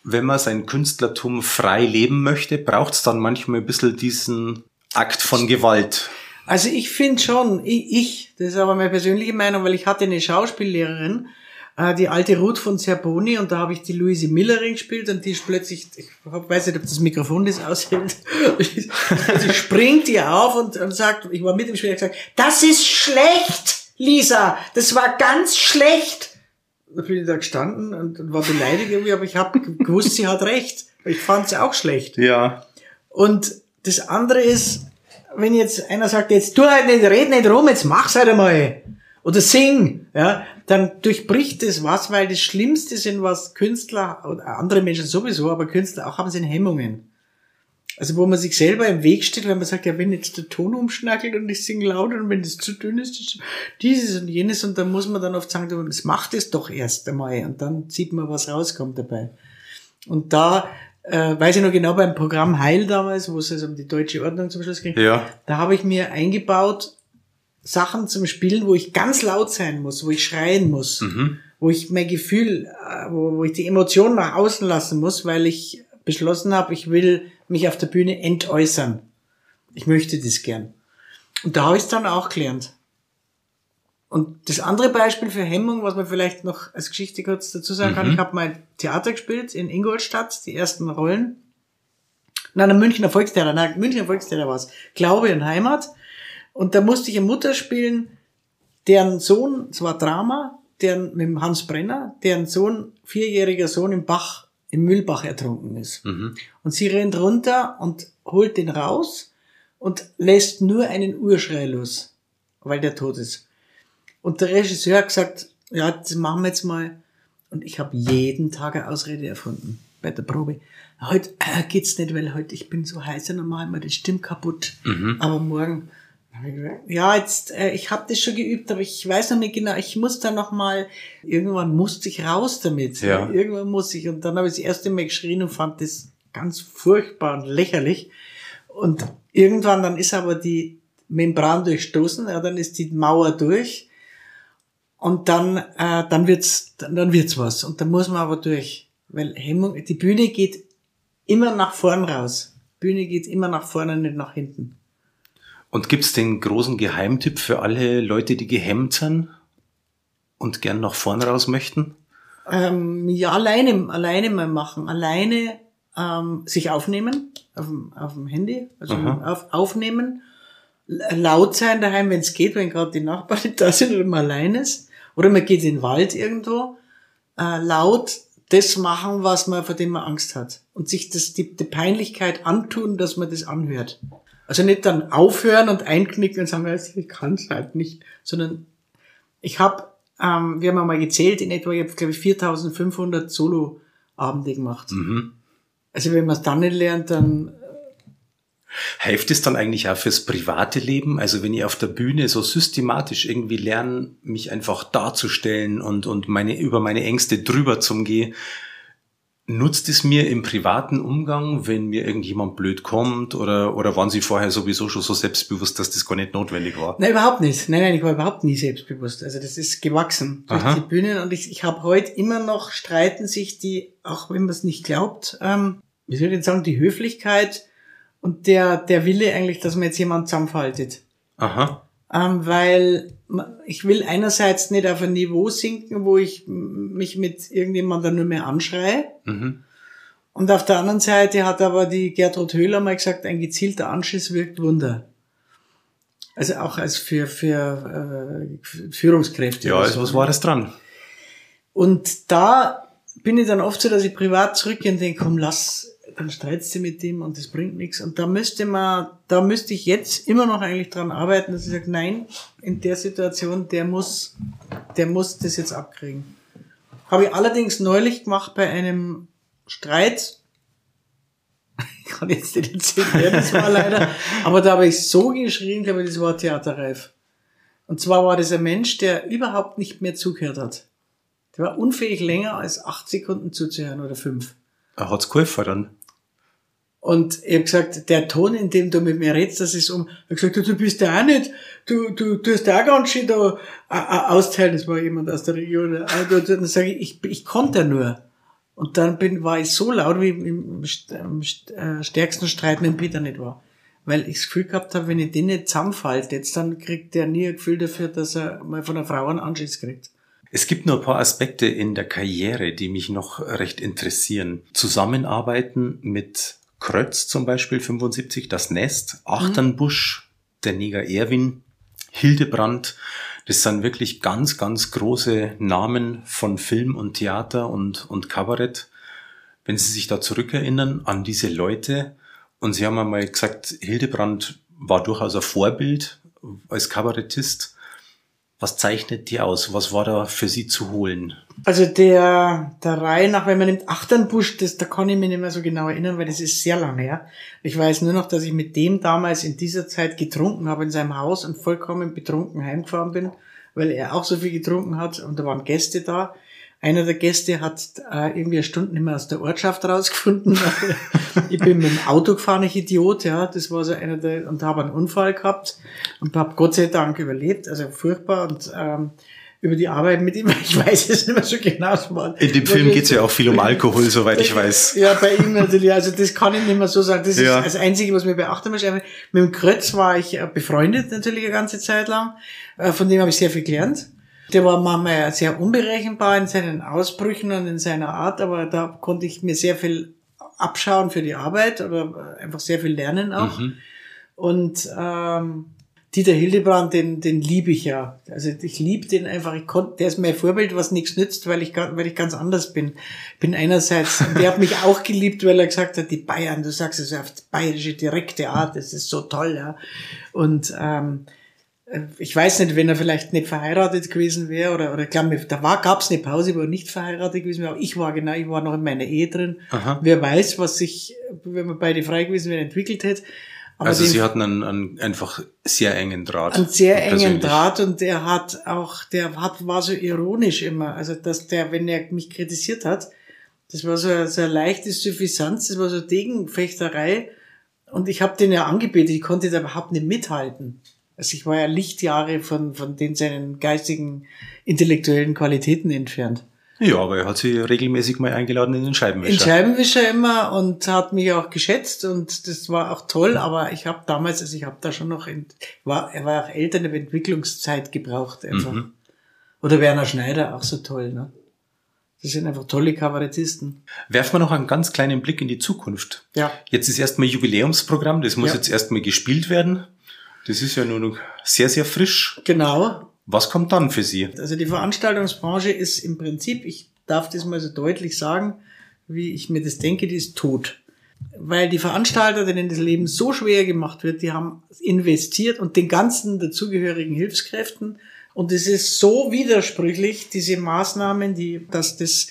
wenn man sein Künstlertum frei leben möchte, braucht es dann manchmal ein bisschen diesen Akt von Gewalt? also ich finde schon, ich, ich, das ist aber meine persönliche Meinung, weil ich hatte eine Schauspiellehrerin, äh, die alte Ruth von Zerboni, und da habe ich die Luise Millerin gespielt und die ist plötzlich, ich weiß nicht, ob das Mikrofon das aushält, sie springt ihr auf und, und sagt, ich war mit im Spiel, hat gesagt, das ist schlecht, Lisa, das war ganz schlecht. Da bin ich da gestanden und, und war beleidigt irgendwie, aber ich habe gewusst, sie hat recht. Ich fand sie auch schlecht. Ja. Und das andere ist, wenn jetzt einer sagt, jetzt tu halt nicht, red nicht rum, jetzt mach's halt einmal. Oder sing, ja, dann durchbricht das was, weil das Schlimmste sind, was Künstler oder andere Menschen sowieso, aber Künstler auch haben, sind Hemmungen. Also wo man sich selber im Weg steht, wenn man sagt, ja, wenn jetzt der Ton umschnackelt und ich singe laut und wenn das zu dünn ist, dieses und jenes und dann muss man dann oft sagen, das macht es doch erst einmal und dann sieht man, was rauskommt dabei. Und da äh, weiß ich noch genau beim Programm Heil damals, wo es also um die deutsche Ordnung zum Schluss ging, Ja. da habe ich mir eingebaut Sachen zum Spielen, wo ich ganz laut sein muss, wo ich schreien muss, wo ich mein Gefühl, äh, wo, wo ich die Emotionen nach außen lassen muss, weil ich beschlossen habe, ich will mich auf der Bühne entäußern. Ich möchte das gern. Und da habe ich es dann auch gelernt. Und das andere Beispiel für Hemmung, was man vielleicht noch als Geschichte kurz dazu sagen kann, ich habe mal Theater gespielt in Ingolstadt, die ersten Rollen. Nein, ein Münchner Volkstheater, nein, Münchner Volkstheater war es. Glaube und Heimat. Und da musste ich eine Mutter spielen, deren Sohn, es war Drama, deren, mit dem Hans Brenner, deren Sohn, vierjähriger Sohn im Bach, im Müllbach ertrunken ist. Mhm. Und sie rennt runter und holt den raus und lässt nur einen Urschrei los, weil der tot ist. Und der Regisseur hat gesagt, ja, das machen wir jetzt mal. Und ich habe jeden Tag eine Ausrede erfunden bei der Probe. Heute äh, geht's nicht, weil heute ich bin so heiß, dann machen wir die Stimme kaputt. Aber morgen, ja, jetzt äh, ich habe das schon geübt, aber ich weiß noch nicht genau. Ich muss da noch mal. Irgendwann musste ich raus damit. Ja. Irgendwann muss ich. Und dann habe ich das erste Mal geschrien und fand das ganz furchtbar und lächerlich. Und irgendwann dann ist aber die Membran durchstoßen, ja, dann ist die Mauer durch und dann, äh, dann wird's, dann, dann wird's was. Und da muss man aber durch. Weil Hemmung, die Bühne geht immer nach vorn raus. Bühne geht immer nach vorne, nicht nach hinten. Und gibt's den großen Geheimtipp für alle Leute, die gehemmt sind und gern nach vorn raus möchten? Ähm, ja, alleine, alleine mal machen. Alleine ähm, sich aufnehmen auf dem, auf dem Handy, also auf, aufnehmen, laut sein daheim, wenn es geht, wenn gerade die Nachbarn da sind oder man allein ist. Oder man geht in den Wald irgendwo, äh, laut das machen, was man, vor dem man Angst hat. Und sich das, die, die Peinlichkeit antun, dass man das anhört. Also nicht dann aufhören und einknicken und sagen, ich kann es halt nicht, sondern ich habe, ähm, wir haben mal gezählt, in etwa, ich habe glaube ich 4500 Solo-Abende gemacht. Mhm. Also wenn man es dann nicht lernt, dann Hilft es dann eigentlich auch fürs private Leben? Also wenn ich auf der Bühne so systematisch irgendwie lerne, mich einfach darzustellen und, und meine, über meine Ängste drüber zum gehen, nutzt es mir im privaten Umgang, wenn mir irgendjemand blöd kommt oder, oder waren Sie vorher sowieso schon so selbstbewusst, dass das gar nicht notwendig war? Nein, überhaupt nicht. Nein, nein, ich war überhaupt nie selbstbewusst. Also das ist gewachsen durch Aha. die Bühnen und ich, ich habe heute immer noch, streiten sich die, auch wenn man es nicht glaubt, ähm, wie soll ich jetzt sagen, die Höflichkeit und der, der Wille eigentlich, dass man jetzt jemand zusammenfaltet. Aha. Ähm, weil ich will einerseits nicht auf ein Niveau sinken, wo ich mich mit irgendjemandem nur mehr anschreie. Mhm. Und auf der anderen Seite hat aber die Gertrud Höhler mal gesagt, ein gezielter Anschiss wirkt Wunder. Also auch als für, für äh, Führungskräfte. Ja, also was war das dran? Und da bin ich dann oft so, dass ich privat zurückgehe und denke, komm, lass, dann streitst du mit dem und das bringt nichts. Und da müsste man, da müsste ich jetzt immer noch eigentlich dran arbeiten, dass ich sage, nein, in der Situation, der muss, der muss das jetzt abkriegen. Habe ich allerdings neulich gemacht bei einem Streit. Ich kann jetzt nicht erzählen, wer das war leider. Aber da habe ich so geschrien, glaube ich, das war theaterreif. Und zwar war das ein Mensch, der überhaupt nicht mehr zugehört hat. Der war unfähig, länger als acht Sekunden zuzuhören oder fünf. Er hat's geholfen dann. Und ich habe gesagt, der Ton, in dem du mit mir redest, das ist um. Er hat gesagt, du, bist ja auch nicht, du, du, du hast ja auch ganz schön da austeilen. Das war jemand aus der Region. Also, dann sage ich, ich, ich konnte nur. Und dann bin, war ich so laut, wie im im äh, stärksten Streit mit Peter nicht war. Weil ich das Gefühl gehabt habe, wenn ich den nicht zusammenfällt, jetzt dann kriegt der nie ein Gefühl dafür, dass er mal von einer Frau einen Anschiss kriegt. Es gibt nur ein paar Aspekte in der Karriere, die mich noch recht interessieren. Zusammenarbeiten mit Krötz zum Beispiel, 75, das Nest, Achternbusch, der Neger Erwin, Hildebrand. Das sind wirklich ganz, ganz große Namen von Film und Theater und, und Kabarett. Wenn Sie sich da zurückerinnern an diese Leute, und Sie haben einmal gesagt, Hildebrand war durchaus ein Vorbild als Kabarettist. Was zeichnet die aus? Was war da für Sie zu holen? Also der, der Reihe nach, wenn man nimmt Achternbusch, das, da kann ich mich nicht mehr so genau erinnern, weil das ist sehr lang her. Ich weiß nur noch, dass ich mit dem damals in dieser Zeit getrunken habe in seinem Haus und vollkommen betrunken heimgefahren bin, weil er auch so viel getrunken hat und da waren Gäste da. Einer der Gäste hat äh, irgendwie eine Stunde nicht mehr aus der Ortschaft rausgefunden. ich bin mit dem Auto gefahren, ich Idiot, ja. Das war so einer der, und habe einen Unfall gehabt und habe Gott sei Dank überlebt, also furchtbar und ähm, über die Arbeit mit ihm, ich weiß es nicht mehr so genau. es In dem Film geht's ja auch viel um Alkohol, soweit ich weiß. Ja, bei ihm natürlich, also das kann ich nicht mehr so sagen. Das Ja. ist das Einzige, was mir beachten muss. Mit dem Krötz war ich äh, befreundet natürlich eine ganze Zeit lang. Äh, Von dem habe ich sehr viel gelernt. Der war manchmal sehr unberechenbar in seinen Ausbrüchen und in seiner Art, aber da konnte ich mir sehr viel abschauen für die Arbeit oder einfach sehr viel lernen auch. Mhm. Und ähm, Dieter Hildebrand, den, den liebe ich ja. Also ich liebe den einfach. Ich konnte, der ist mein Vorbild, was nichts nützt, weil ich, weil ich ganz anders bin. Bin einerseits, der hat mich auch geliebt, weil er gesagt hat, die Bayern, du sagst es auf bayerische direkte Art, das ist so toll, ja. Und ähm, ich weiß nicht, wenn er vielleicht nicht verheiratet gewesen wäre oder, oder glaube, da war, gab's eine Pause, wo er nicht verheiratet gewesen wäre, aber ich war genau, ich war noch in meiner Ehe drin. Aha. Wer weiß, was sich, wenn wir beide frei gewesen wären, entwickelt hätte. Aber Also Sie hatten einen, einen einfach sehr engen Draht. einen sehr engen persönlich. Draht und der hat auch, der hat, war so ironisch immer. Also, dass der, wenn er mich kritisiert hat, das war so, so eine leichte Suffisanz, das war so Degenfechterei. Und ich habe den ja angebetet, ich konnte da überhaupt nicht mithalten. Also ich war ja Lichtjahre von, von den seinen geistigen, intellektuellen Qualitäten entfernt. Ja, aber er hat sie regelmäßig mal eingeladen in den Scheibenwischer. In Scheibenwischer immer und hat mich auch geschätzt und das war auch toll, aber ich habe damals, also ich habe da schon noch, in, war, er war auch Eltern, aber Entwicklungszeit gebraucht einfach. Mhm. Oder Werner Schneider, auch so toll, ne? Das sind einfach tolle Kabarettisten. Werfen wir noch einen ganz kleinen Blick in die Zukunft. Ja. Jetzt ist erstmal Jubiläumsprogramm, das muss ja. jetzt erstmal gespielt werden. Das ist ja nur noch sehr, sehr frisch. Genau. Was kommt dann für Sie? Also die Veranstaltungsbranche ist im Prinzip, ich darf das mal so deutlich sagen, wie ich mir das denke, die ist tot. Weil die Veranstalter, denen das Leben so schwer gemacht wird, die haben investiert und den ganzen dazugehörigen Hilfskräften. Und es ist so widersprüchlich, diese Maßnahmen, die, dass das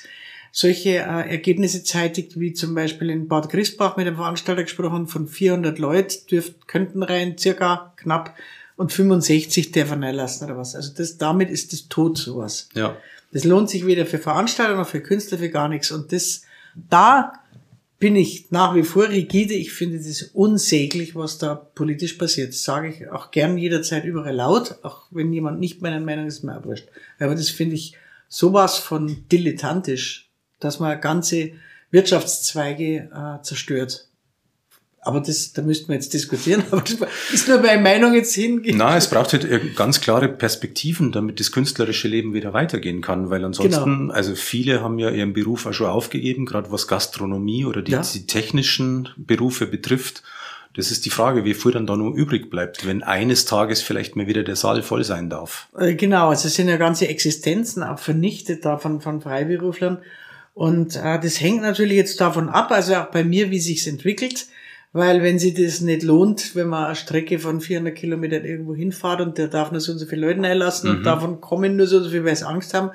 solche äh, Ergebnisse zeitigt, wie zum Beispiel in Bad Christbach mit dem Veranstalter gesprochen, von 400 Leuten dürft, könnten rein, circa knapp und 65 darf er lassen oder was. Also das, damit ist das tot, sowas. Ja. Das lohnt sich weder für Veranstalter noch für Künstler, für gar nichts. Und das, da bin ich nach wie vor rigide. Ich finde das unsäglich, was da politisch passiert. Das sage ich auch gern jederzeit überall laut, auch wenn jemand nicht meiner Meinung ist, mir abwürscht. Aber das finde ich sowas von dilettantisch, dass man ganze Wirtschaftszweige äh, zerstört. Aber das, da müssten wir jetzt diskutieren. Aber das ist nur meine Meinung jetzt hingehen. Na, es braucht halt ganz klare Perspektiven, damit das künstlerische Leben wieder weitergehen kann. Weil ansonsten, genau. also viele haben ja ihren Beruf auch schon aufgegeben, gerade was Gastronomie oder die, ja. die technischen Berufe betrifft. Das ist die Frage, wie viel dann da nur übrig bleibt, wenn eines Tages vielleicht mal wieder der Saal voll sein darf. Äh, genau, also es sind ja ganze Existenzen auch vernichtet da von, von Freiberuflern. Und äh, das hängt natürlich jetzt davon ab, also auch bei mir, wie sich's entwickelt weil wenn sie das nicht lohnt, wenn man eine Strecke von 400 Kilometern irgendwo hinfahrt und der darf nur so und so viele Leute einlassen mhm. und davon kommen nur so und so viele, weil sie Angst haben,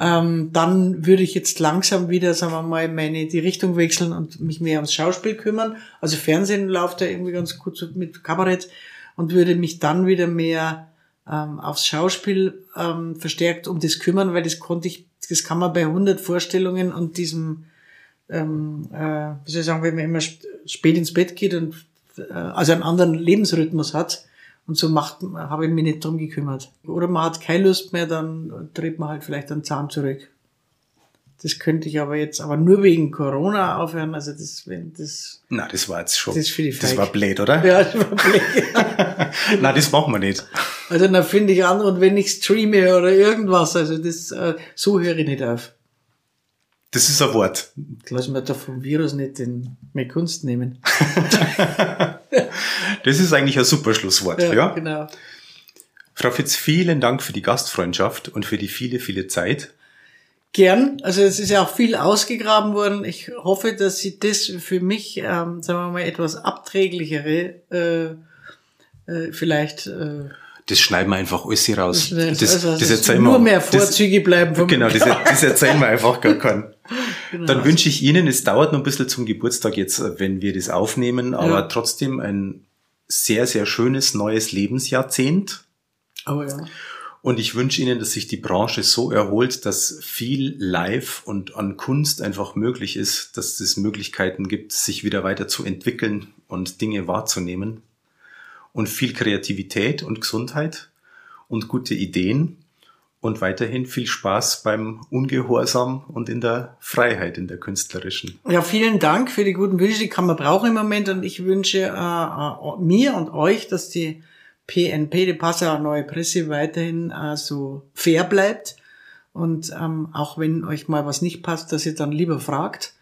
ähm, dann würde ich jetzt langsam wieder, sagen wir mal, meine die Richtung wechseln und mich mehr ums Schauspiel kümmern. Also Fernsehen läuft da irgendwie ganz gut mit Kabarett und würde mich dann wieder mehr ähm, aufs Schauspiel ähm, verstärkt um das kümmern, weil das konnte ich, das kann man bei 100 Vorstellungen und diesem ähm, äh, wie soll ich sagen, wenn man immer spät ins Bett geht und äh, also einen anderen Lebensrhythmus hat. Und so macht, habe ich mich nicht drum gekümmert. Oder man hat keine Lust mehr, dann dreht man halt vielleicht einen Zahn zurück. Das könnte ich aber jetzt, aber nur wegen Corona aufhören. Also das, wenn das. Na, das war jetzt schon. Das, für die das war blöd, oder? Ja, das war blöd. Na, das machen wir nicht. Also dann finde ich andere und wenn ich streame oder irgendwas, also das, äh, so höre ich nicht auf. Das ist ein Wort. Lass mir da vom Virus nicht den, mehr Kunst nehmen. das ist eigentlich ein super Schlusswort, ja, ja? Genau. Frau Fitz, vielen Dank für die Gastfreundschaft und für die viele, viele Zeit. Gern. Also es ist ja auch viel ausgegraben worden. Ich hoffe, dass Sie das für mich, ähm, sagen wir mal, etwas abträglichere äh, äh, vielleicht äh, das schneiden wir einfach alles hier raus. Das, das, also, das, erzählen nur wir, mehr Vorzüge das, bleiben vom Genau, das, das erzählen wir einfach gar keinen. Genau. Dann wünsche ich Ihnen, es dauert noch ein bisschen zum Geburtstag jetzt, wenn wir das aufnehmen, aber ja. trotzdem ein sehr, sehr schönes neues Lebensjahrzehnt. Oh ja. Und ich wünsche Ihnen, dass sich die Branche so erholt, dass viel live und an Kunst einfach möglich ist, dass es Möglichkeiten gibt, sich wieder weiter zu entwickeln und Dinge wahrzunehmen und viel Kreativität und Gesundheit und gute Ideen und weiterhin viel Spaß beim Ungehorsam und in der Freiheit, in der künstlerischen. Ja, vielen Dank für die guten Wünsche, die kann man brauchen im Moment und ich wünsche äh, äh, mir und euch, dass die PNP, die Passauer Neue Presse, weiterhin äh, so fair bleibt. Und ähm, auch wenn euch mal was nicht passt, dass ihr dann lieber fragt,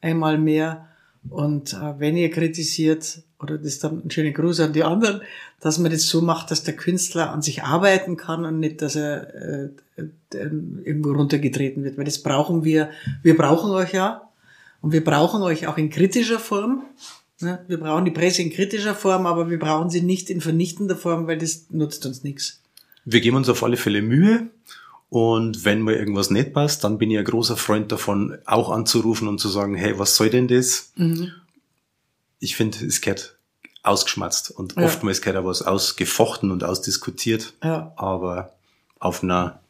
einmal mehr. Und äh, wenn ihr kritisiert, oder das ist dann ein schöner Gruß an die anderen, dass man das so macht, dass der Künstler an sich arbeiten kann und nicht, dass er äh, äh, irgendwo runtergetreten wird. Weil das brauchen wir. Wir brauchen euch ja. Und wir brauchen euch auch in kritischer Form. Ne? Wir brauchen die Presse in kritischer Form, aber wir brauchen sie nicht in vernichtender Form, weil das nutzt uns nichts. Wir geben uns auf alle Fälle Mühe. Und wenn mir irgendwas nicht passt, dann bin ich ein großer Freund davon, auch anzurufen und zu sagen, hey, was soll denn das? Mhm ich finde, es gehört ausgeschmatzt und ja. oftmals gehört auch was ausgefochten und ausdiskutiert, ja. aber auf einer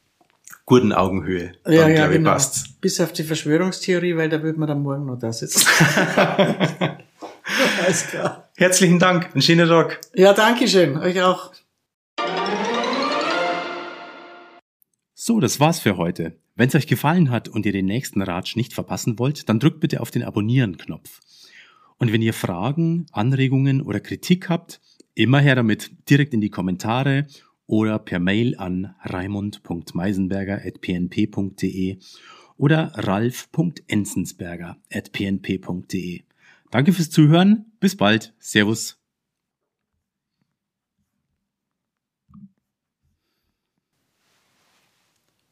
guten Augenhöhe. Dann, ja, ja, genau. passt's. Bis auf die Verschwörungstheorie, weil da wird man dann morgen noch da sitzen. Alles klar. Herzlichen Dank, einen schönen Tag. Ja, danke schön, euch auch. So, das war's für heute. Wenn es euch gefallen hat und ihr den nächsten Ratsch nicht verpassen wollt, dann drückt bitte auf den Abonnieren-Knopf. Und wenn ihr Fragen, Anregungen oder Kritik habt, immer her damit direkt in die Kommentare oder per Mail an raimund.meisenberger.pnp.de oder ralf.enzensberger.pnp.de. Danke fürs Zuhören, bis bald, Servus.